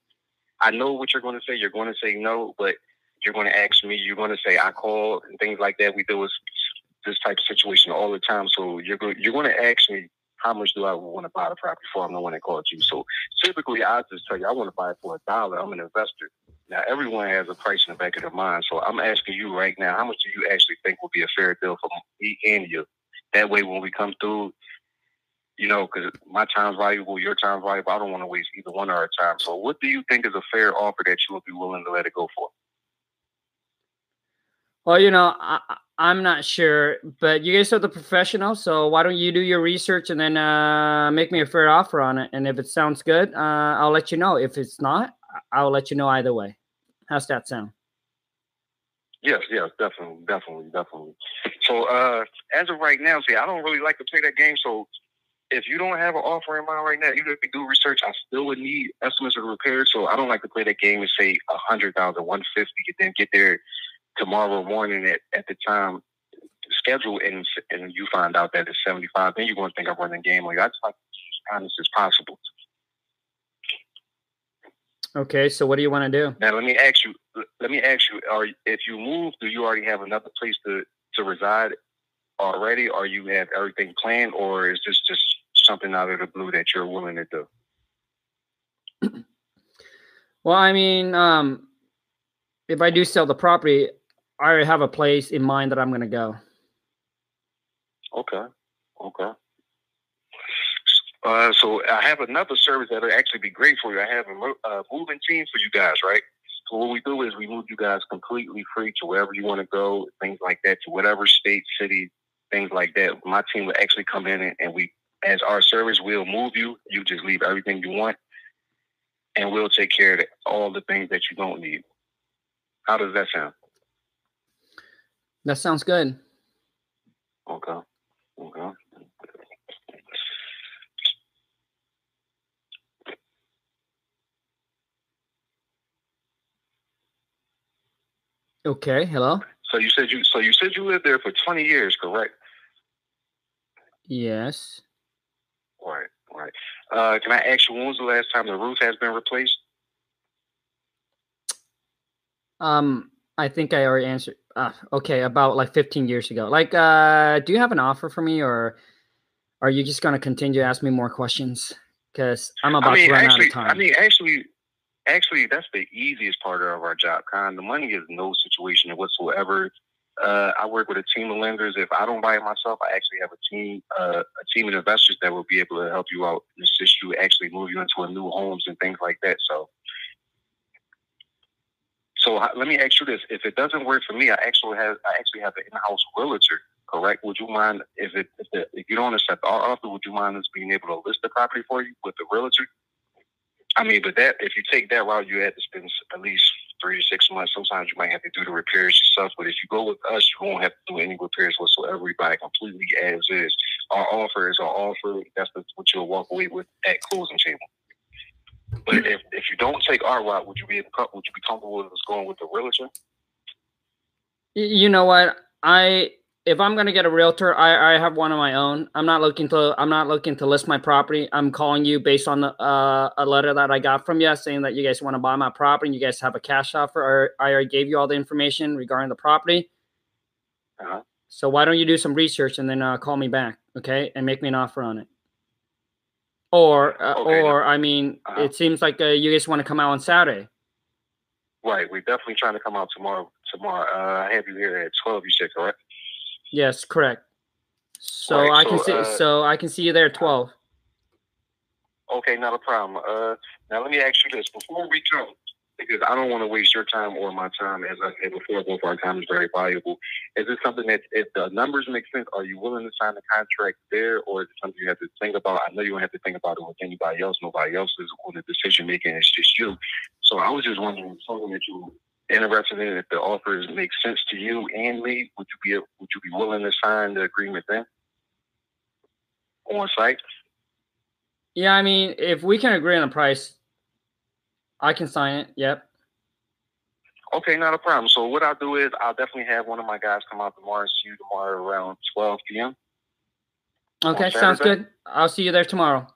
I know what you're going to say. You're going to say no, but you're going to ask me. You're going to say I call and things like that. We deal with this type of situation all the time. So you're going you're going to ask me how much do I want to buy the property for? I'm the one that called you. So typically, I just tell you I want to buy it for a dollar. I'm an investor. Now everyone has a price in the back of their mind. So I'm asking you right now, how much do you actually think will be a fair deal for me and you? That way, when we come through, you know, because my time's valuable, your time's valuable. I don't want to waste either one of our time. So, what do you think is a fair offer that you would be willing to let it go for? Well, you know, I, I'm not sure, but you guys are the professionals, so why don't you do your research and then uh, make me a fair offer on it? And if it sounds good, uh, I'll let you know. If it's not, I'll let you know either way. How's that sound? Yes, yes, definitely, definitely, definitely. So uh as of right now, see, I don't really like to play that game. So if you don't have an offer in mind right now, even if you do research, I still would need estimates of repairs. So I don't like to play that game and say a hundred thousand, one fifty, and then get there tomorrow morning at, at the time schedule and and you find out that it's seventy five. Then you're going to think I'm running game on you. I just like to be as honest as possible. Okay, so what do you want to do? Now let me ask you. Let me ask you: Are if you move, do you already have another place to to reside already, or you have everything planned, or is this just something out of the blue that you're willing to do? <clears throat> Well, I mean, um, if I do sell the property, I already have a place in mind that I'm going to go. Okay. Okay. Uh, so I have another service that'll actually be great for you. I have a uh, moving team for you guys, right? So what we do is we move you guys completely free to wherever you want to go, things like that, to whatever state, city, things like that. My team will actually come in and, and we, as our service, we'll move you. You just leave everything you want, and we'll take care of all the things that you don't need. How does that sound? That sounds good. Okay. Okay. Okay, hello. So you said you so you said you lived there for twenty years, correct? Yes. Right, right. Uh, can I ask you when was the last time the roof has been replaced? Um, I think I already answered. Uh, okay, about like 15 years ago. Like, uh, do you have an offer for me, or are you just gonna continue to ask me more questions? Because I'm about I mean, to run actually, out of time. I mean, actually, actually, that's the easiest part of our job. Khang, the money is no situation whatsoever. Uh, I work with a team of lenders. If I don't buy it myself, I actually have a team, uh, a team of investors that will be able to help you out, and assist you, actually move you into a new homes and things like that. So, so let me ask you this: If it doesn't work for me, I actually have, I actually have an in-house realtor. Correct? Would you mind if it if, the, if you don't accept our offer? Would you mind us being able to list the property for you with the realtor? I mean, but that if you take that route, you have to spend at least three to six months. Sometimes you might have to do the repairs yourself. But if you go with us, you won't have to do any repairs whatsoever. We buy completely as is. Our offer is our offer. That's the, what you'll walk away with at closing table. But hmm. if, if you don't take our route, would you be would you be comfortable with us going with the realtor? You know what? I if I'm gonna get a realtor, I, I have one of my own. I'm not looking to I'm not looking to list my property. I'm calling you based on the uh, a letter that I got from you saying that you guys want to buy my property and you guys have a cash offer. Or I already gave you all the information regarding the property. Uh-huh. So why don't you do some research and then uh, call me back, okay, and make me an offer on it. Or uh, Okay. or I mean, Uh-huh. it seems like uh, you guys want to come out on Saturday. Right. We're definitely trying to come out tomorrow. Tomorrow, uh, I have you here at twelve. You said correct? Yes, correct. So Right, I can so, see uh, so I can see you there twelve. Okay, not a problem. Uh, now let me ask you this: before we come, because I don't want to waste your time or my time. As I said before, both our time is very valuable. Is this something that, if the numbers make sense, are you willing to sign the contract there, or is it something you have to think about? I know you don't have to think about it with anybody else. Nobody else is on the decision making. It's just you. So I was just wondering, something that you interested in, if the offers make sense to you and me, would you be would you be willing to sign the agreement then on site? Yeah, I mean, if we can agree on a price, I can sign it. Yep. Okay, not a problem. So what I'll do is I'll definitely have one of my guys come out tomorrow and see you tomorrow around 12 p.m. Okay, sounds good. I'll see you there tomorrow.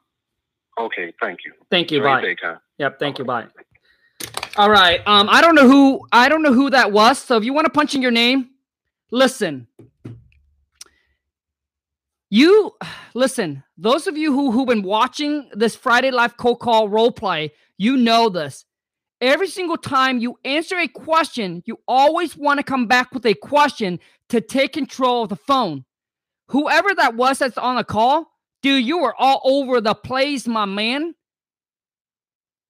Okay, thank you. Thank you. Your Bye. day, Yep. Thank you. Bye. All right. Um, I don't know who I don't know who that was. So if you want to punch in your name, listen. You listen. Those of you who who've been watching this Friday Live Cold Call role play, you know this. Every single time you answer a question, you always want to come back with a question to take control of the phone. Whoever that was that's on the call, dude, you were all over the place, my man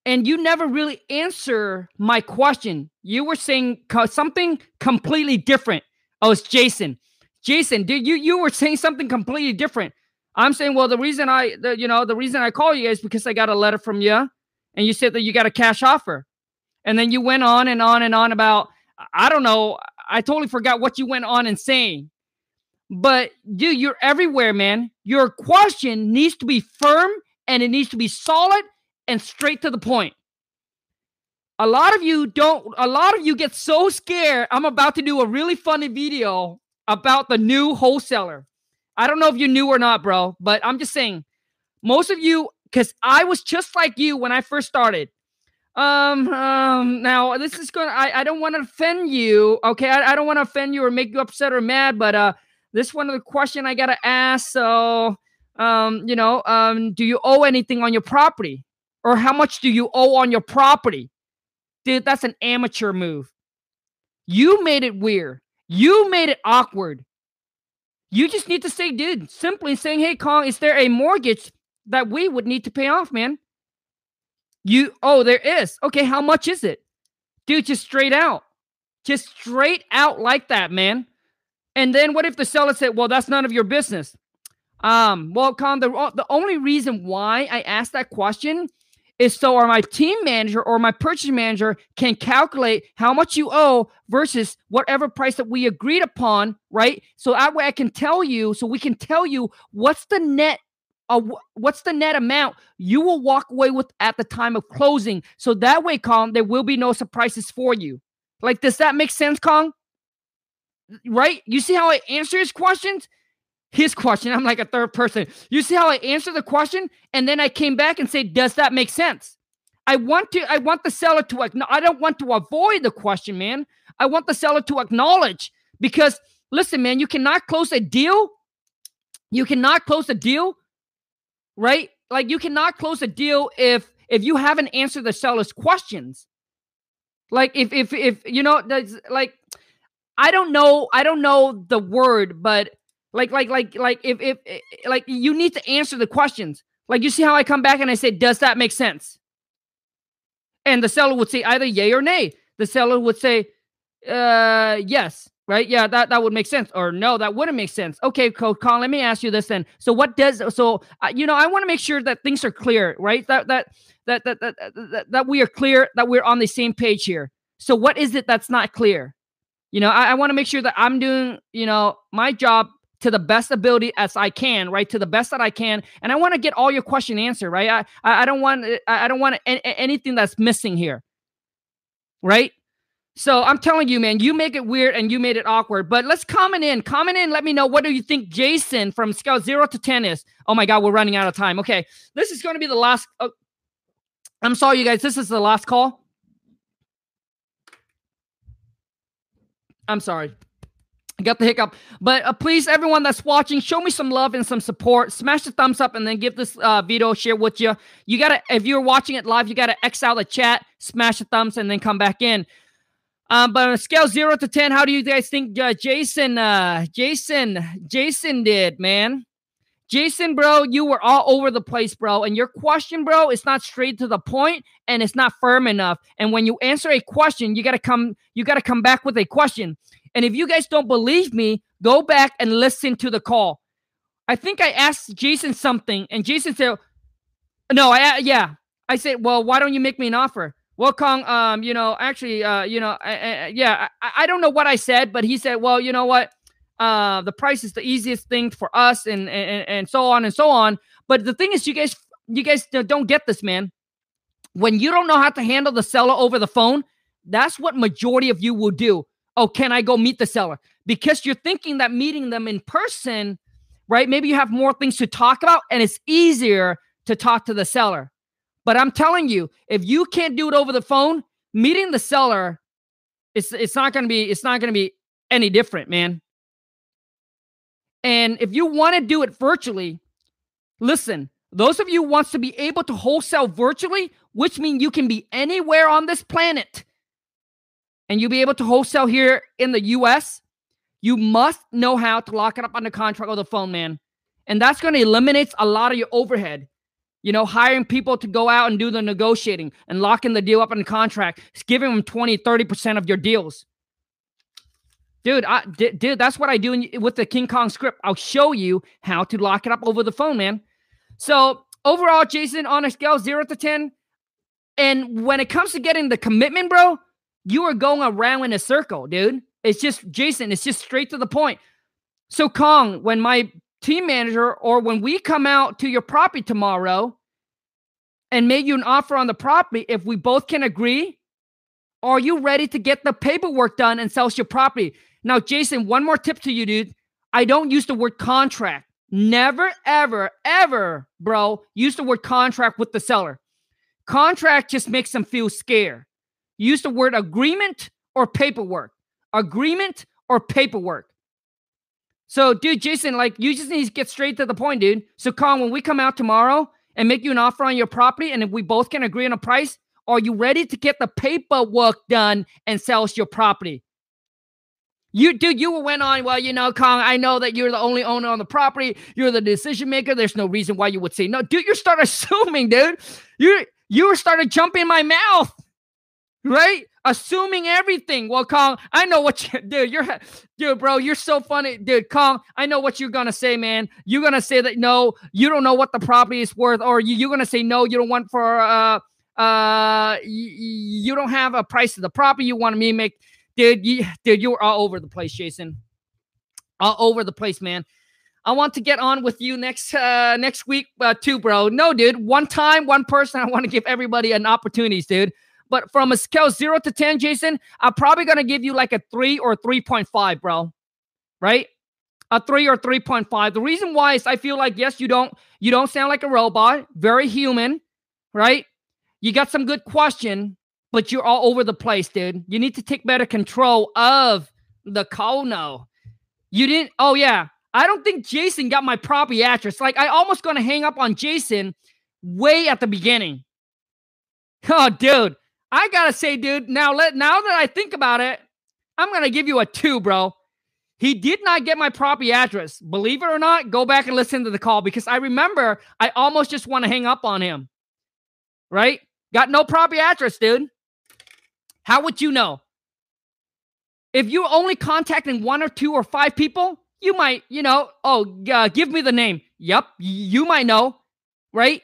and you never really answer my question. You were saying co- something completely different. Oh, it's Jason. Jason, dude, you you were saying something completely different. I'm saying, well, the reason I, the, you know, the reason I call you is because I got a letter from you, and you said that you got a cash offer, and then you went on and on and on about I don't know. I totally forgot what you went on and saying. But dude, you're everywhere, man. Your question needs to be firm and it needs to be solid and straight to the point. A lot of you don't, a lot of you get so scared. I'm about to do a really funny video about the new wholesaler. I don't know if you knew or not, bro, but I'm just saying, most of you, because I was just like you when I first started. Um, um, now this is gonna, I, I don't want to offend you, okay? I, I don't want to offend you or make you upset or mad, but uh, this one of the question I gotta ask. So, um, you know, um, do you owe anything on your property, or how much do you owe on your property? Dude, that's an amateur move. You made it weird. You made it awkward. You just need to say, dude, simply saying, hey, Khang, is there a mortgage that we would need to pay off, man? You, oh, there is. Okay, how much is it? Dude, just straight out. Just straight out like that, man. And then what if the seller said, well, that's none of your business? Um, well, Khang, the, the only reason why I asked that question is so our my team manager or my purchase manager can calculate how much you owe versus whatever price that we agreed upon, right? So that way I can tell you, so we can tell you what's the net uh, what's the net amount you will walk away with at the time of closing. So that way, Khang, there will be no surprises for you. Like, does that make sense, Khang? Right? You see how I answer his questions? His question. I'm like a third person. You see how I answer the question and then I came back and say, "Does that make sense?" I want to I want the seller to I don't want to avoid the question, man. I want the seller to acknowledge because listen, man, you cannot close a deal. You cannot close a deal, right? Like you cannot close a deal if if you haven't answered the seller's questions. Like if if if you know, like I don't know, I don't know the word, but like, like, like, like, if, if, eh, eh, like, you need to answer the questions. Like, you see how I come back and I say, does that make sense? And the seller would say either yay or nay. The seller would say, uh, yes, right? Yeah, that, that would make sense. Or no, that wouldn't make sense. Okay, Code Colin, let me ask you this then. So what does, so, uh, you know, I want to make sure that things are clear, right? That, that, that, that, that, that, that we are clear, that we're on the same page here. So what is it that's not clear? You know, I, I want to make sure that I'm doing, you know, my job to the best ability as I can, right? To the best that I can, and I want to get all your question answered, right? I I don't want I don't want anything that's missing here, right? So I'm telling you, man, you make it weird and you made it awkward. But let's comment in, comment in. Let me know what do you think Jason from scale zero to ten is. Oh my God, we're running out of time. Okay, this is going to be the last. Oh, I'm sorry, you guys. This is the last call. I'm sorry. Got the hiccup. But uh, please, everyone that's watching, show me some love and some support. Smash the thumbs up and then give this uh, video share with you. You gotta, if you're watching it live, you gotta X out the chat, smash the thumbs, and then come back in. Um, but on a scale zero to ten, how do you guys think uh, Jason, uh, Jason, Jason did, man? Jason, bro, you were all over the place, bro. And your question, bro, is not straight to the point and it's not firm enough. And when you answer a question, you gotta come, you gotta come back with a question. And if you guys don't believe me, go back and listen to the call. I think I asked Jason something, and Jason said, "No, I yeah." I said, "Well, why don't you make me an offer?" Well, Khang, um, you know, actually, uh, you know, I, I, yeah, I, I don't know what I said, but he said, "Well, you know what? Uh, the price is the easiest thing for us, and and and so on and so on." But the thing is, you guys, you guys don't get this, man. When you don't know how to handle the seller over the phone, that's what majority of you will do oh, can I go meet the seller? Because you're thinking that meeting them in person, right? Maybe you have more things to talk about and it's easier to talk to the seller. But I'm telling you, if you can't do it over the phone, meeting the seller, it's it's not gonna be it's not gonna be any different, man. And if you want to do it virtually, listen, those of you wants to be able to wholesale virtually, which means you can be anywhere on this planet and you'll be able to wholesale here in the US, you must know how to lock it up on the contract or the phone, man. And that's going to eliminate a lot of your overhead. You know, hiring people to go out and do the negotiating and locking the deal up in the contract, giving them 20, 30% of your deals. Dude, I, d- dude, that's what I do in, with the King Kong script. I'll show you how to lock it up over the phone, man. So overall, Jason, on a scale zero to 10, and when it comes to getting the commitment, bro, You are going around in a circle, dude. It's just Jason, it's just straight to the point. So Khang, when my team manager or when we come out to your property tomorrow and make you an offer on the property, if we both can agree, are you ready to get the paperwork done and sell your property? Now, Jason, one more tip to you, dude. I don't use the word contract. Never, ever, ever, bro, use the word contract with the seller. Contract just makes them feel scared. Use the word agreement or paperwork. Agreement or paperwork. So, dude, Jason, like, you just need to get straight to the point, dude. So, Khang, when we come out tomorrow and make you an offer on your property, and if we both can agree on a price, are you ready to get the paperwork done and sell us your property? You, dude, you went on. Well, you know, Khang, I know that you're the only owner on the property. You're the decision maker. There's no reason why you would say no, dude. You start <laughs> assuming, dude. You you started jumping my mouth, right? Assuming everything. Well, Khang, I know what you, <laughs> dude. You're, dude, bro. You're so funny, dude. Khang, I know what you're gonna say, man. You're gonna say that no, you don't know what the property is worth, or you, you're gonna say no, you don't want for uh uh you, you don't have a price of the property. You want me to make dude, you, dude, you were all over the place, Jason. All over the place, man. I want to get on with you next uh next week uh, too, bro. No, dude, one time, one person. I want to give everybody an opportunities, dude. But from a scale zero to ten, Jason, I'm probably gonna give you like a three or three point five, bro. Right? A three or three point five. The reason why is I feel like yes, you don't you don't sound like a robot, very human, right? You got some good question, but you're all over the place, dude. You need to take better control of the call now. You didn't, oh yeah. I don't think Jason got my property address. Like I almost gonna hang up on Jason way at the beginning. Oh, dude. I gotta say, dude, now let now that I think about it, I'm gonna give you a two, bro. He did not get my property address. Believe it or not, go back and listen to the call because I remember I almost just want to hang up on him. Right? Got no property address, dude. How would you know? If you're only contacting one or two or five people, you might, you know, oh, uh, give me the name. Yep, you might know, right?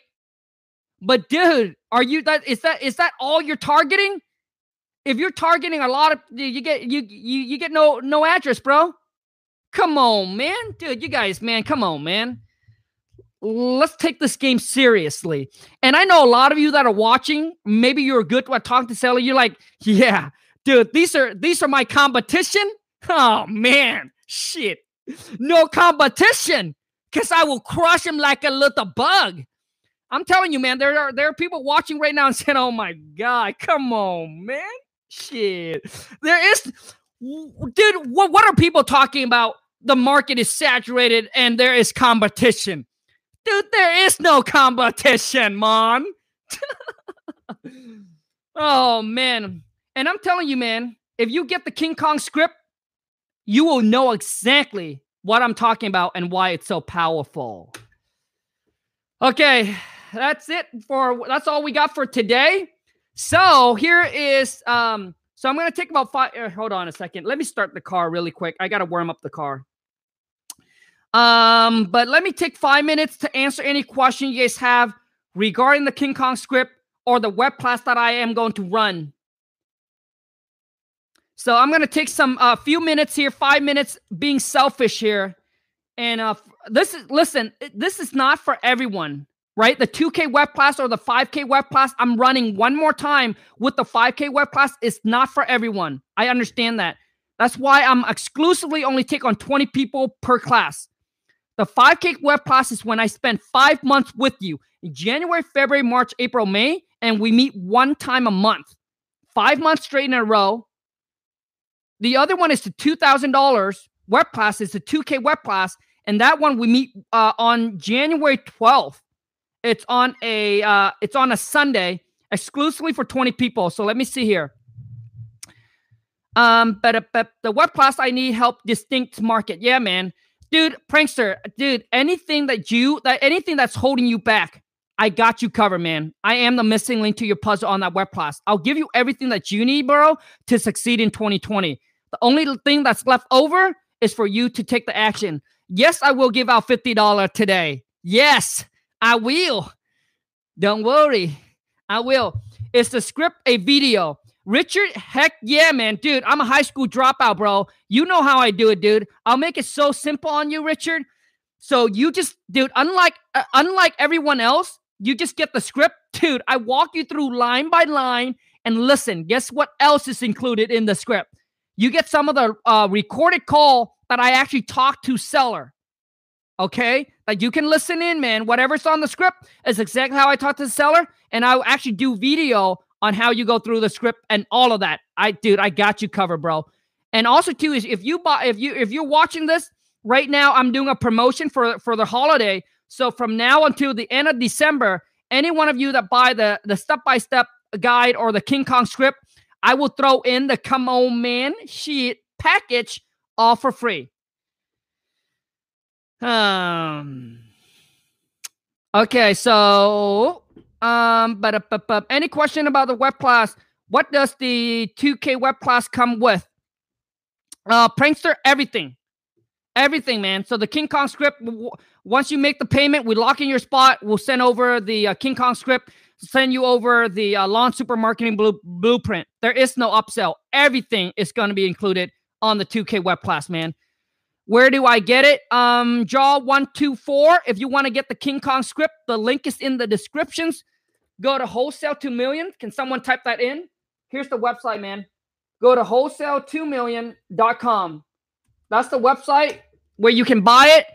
But dude, are you that is that is that all you're targeting? If you're targeting a lot of you get you you you get no no address, bro. Come on, man. Dude, you guys, man, come on, man. Let's take this game seriously. And I know a lot of you that are watching, maybe you're good at talking to seller. You're like, yeah, dude, these are these are my competition. Oh man, shit. No competition. Cause I will crush him like a little bug. I'm telling you, man, there are there are people watching right now and saying, "Oh my god, come on, man, shit." There is, dude. What what are people talking about? The market is saturated and there is competition. Dude, there is no competition, man. <laughs> oh, man. And I'm telling you, man, if you get the King Kong script, you will know exactly what I'm talking about and why it's so powerful. Okay, that's it for that's all we got for today. So here is um so I'm gonna take about five. Uh, hold on a second. Let me start the car really quick. I gotta warm up the car. Um, but let me take five minutes to answer any question you guys have regarding the King Kong script or the web class that I am going to run. So I'm to take some a uh, few minutes here, five minutes being selfish here. And uh, this is listen, this is not for everyone, right? The 2K web class or the 5K web class, I'm running one more time with the 5K web class is not for everyone. I understand that. That's why I'm exclusively only take on 20 people per class. The 5K web class is when I spend five months with you in January, February, March, April, May, and we meet one time a month, five months straight in a row. The other one is the $2,000 web class, is the 2K web class. And that one we meet uh, on January 12th. It's on a uh, it's on a Sunday exclusively for 20 people. So let me see here. Um, but, but the web class I need help distinct market. Yeah, man dude, prankster, dude, anything that you that anything that's holding you back, I got you covered, man. I am the missing link to your puzzle on that web class. I'll give you everything that you need, bro, to succeed in 2020. The only thing that's left over is for you to take the action. Yes, I will give out $50 today. Yes, I will. Don't worry. I will. Is the script a video? Richard, heck yeah, man. Dude, I'm a high school dropout, bro. You know how I do it, dude. I'll make it so simple on you, Richard. So you just, dude, unlike uh, unlike everyone else, you just get the script. <laughs> Dude, I walk you through line by line and listen. Guess what else is included in the script? You get some of the uh, recorded call that I actually talk to seller. Okay? Like you can listen in, man. Whatever's on the script is exactly how I talk to the seller. And I actually do video on how you go through the script and all of that. I dude, I got you covered, bro. And also too is if you buy if you if you're watching this right now, I'm doing a promotion for for the holiday. So from now until the end of December, any one of you that buy the the step by step guide or the King Kong script, I will throw in the Come On Man sheet package all for free. Um. Okay, so um, but, any question about the web class? What does the 2K web class come with? Uh, Prankster, everything, everything, man. So the King Kong script. W- once you make the payment, we lock in your spot. We'll send over the uh, King Kong script. Send you over the uh, lawn super marketing blue- blueprint. There is no upsell. Everything is going to be included on the 2K web class, man. Where do I get it? Um, Jaw124. If you want to get the King Kong script, the link is in the descriptions. Go to wholesale 2 million. Can someone type that in? Here's the website, man. Go to wholesale2million.com. That's the website where you can buy it.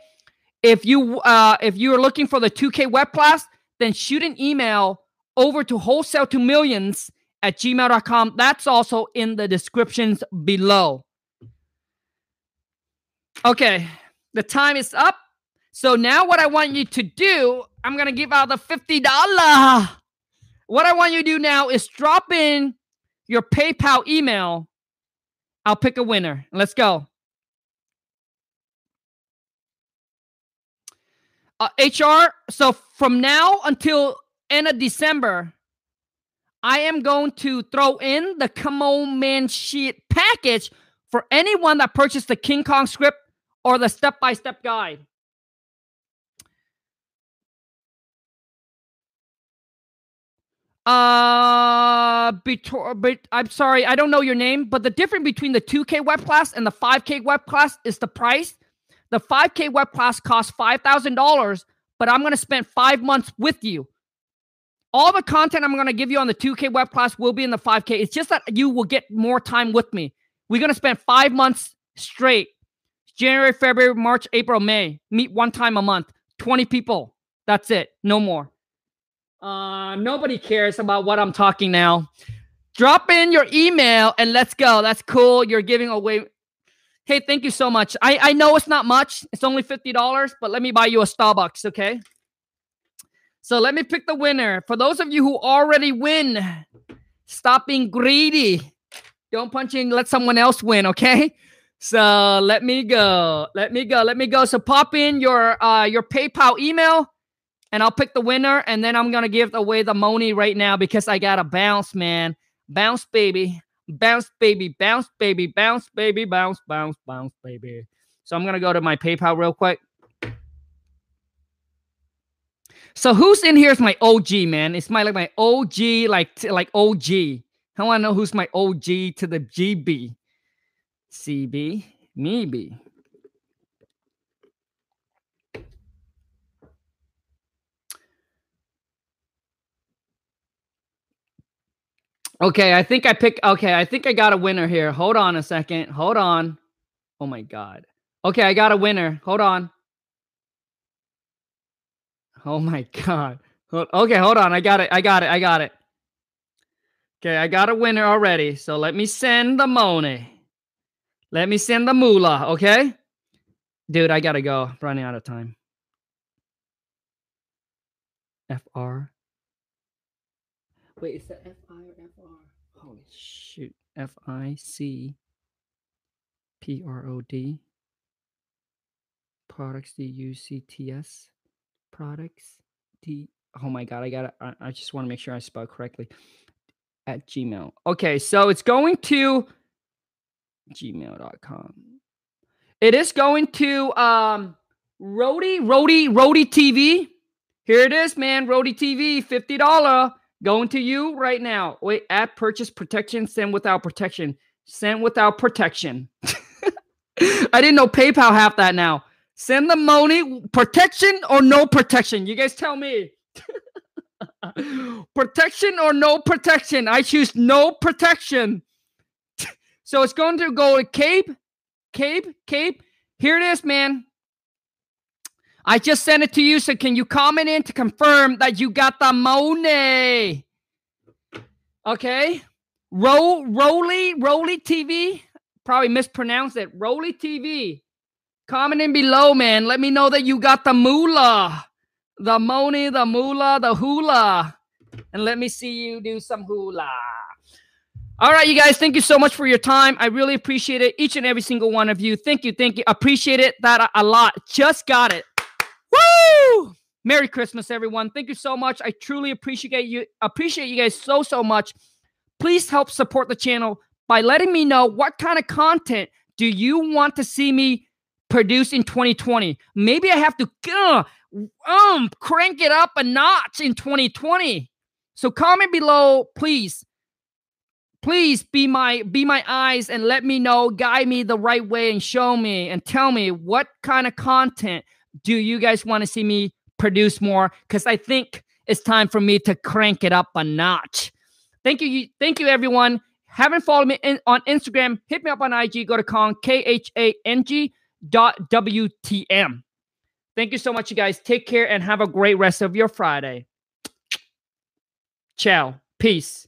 If you uh if you're looking for the 2K web class, then shoot an email over to wholesale 2 millions at gmail.com. That's also in the descriptions below. Okay, the time is up. So now what I want you to do, I'm gonna give out the $50 what I want you to do now is drop in your PayPal email. I'll pick a winner. Let's go. Uh, HR, so from now until end of December, I am going to throw in the Come On Man sheet package for anyone that purchased the King Kong script or the step by step guide. Uh, betor- but I'm sorry, I don't know your name, but the difference between the 2K web class and the 5K web class is the price. The 5K web class costs $5,000, but I'm going to spend five months with you. All the content I'm going to give you on the 2K web class will be in the 5K. It's just that you will get more time with me. We're going to spend five months straight January, February, March, April, May. Meet one time a month. 20 people. That's it. No more. Uh, nobody cares about what I'm talking now. Drop in your email and let's go. That's cool. You're giving away. Hey, thank you so much. I, I know it's not much. It's only $50, but let me buy you a Starbucks, okay? So let me pick the winner. For those of you who already win, stop being greedy. Don't punch in, let someone else win, okay? So let me go. Let me go. Let me go. So pop in your uh your PayPal email and I'll pick the winner. And then I'm gonna give away the money right now because I got a bounce, man. Bounce, baby. Bounce, baby. Bounce, baby. Bounce, baby. Bounce, bounce, bounce, baby. So I'm gonna go to my PayPal real quick. So who's in here is my OG, man. It's my like my OG, like like OG. I want to know who's my OG to the GB. CB, maybe. Okay, I think I picked. Okay, I think I got a winner here. Hold on a second. Hold on. Oh my God. Okay, I got a winner. Hold on. Oh my <laughs> God. Okay, hold on. I got it. I got it. I got it. Okay, I got a winner already. So let me send the money. Let me send the moolah, okay? Dude, I gotta go. Running out of time. FR. Wait, is that FI or FR? Holy shoot. F I C P R O D. Products D U C T S. Products D. Oh my God, I gotta, I, I just wanna make sure I spell correctly. At Gmail. Okay, so it's going to gmail.com. It is going to um Rody, Rody, Rody TV. Here it is, man. Rody TV, $50 Going to you right now. Wait, add purchase protection, send without protection. Send without protection. <laughs> I didn't know PayPal have that now. Send the money, protection or no protection. You guys tell me. <laughs> protection or no protection. I choose no protection. So it's going to go to Cape, Cape, Cape. Here it is, man. I just sent it to you. So can you comment in to confirm that you got the money? Okay. Roly, Roly TV. Probably mispronounced it. Roly TV. Comment in below, man. Let me know that you got the moolah, the money, the moolah, the hula. And let me see you do some hula. All right, you guys, thank you so much for your time. I really appreciate it. Each and every single one of you. Thank you. Thank you. Appreciate it that a lot. Just got it. Woo! Merry Christmas, everyone. Thank you so much. I truly appreciate you. Appreciate you guys so, so much. Please help support the channel by letting me know what kind of content do you want to see me produce in 2020. Maybe I have to uh, um crank it up a notch in 2020. So comment below, please. Please be my be my eyes and let me know, guide me the right way and show me and tell me what kind of content do you guys want to see me produce more cuz I think it's time for me to crank it up a notch. Thank you thank you everyone. Haven't followed me in, on Instagram, hit me up on IG, go to con Khang dot WTM. Thank you so much, you guys. Take care and have a great rest of your Friday. Ciao. Peace.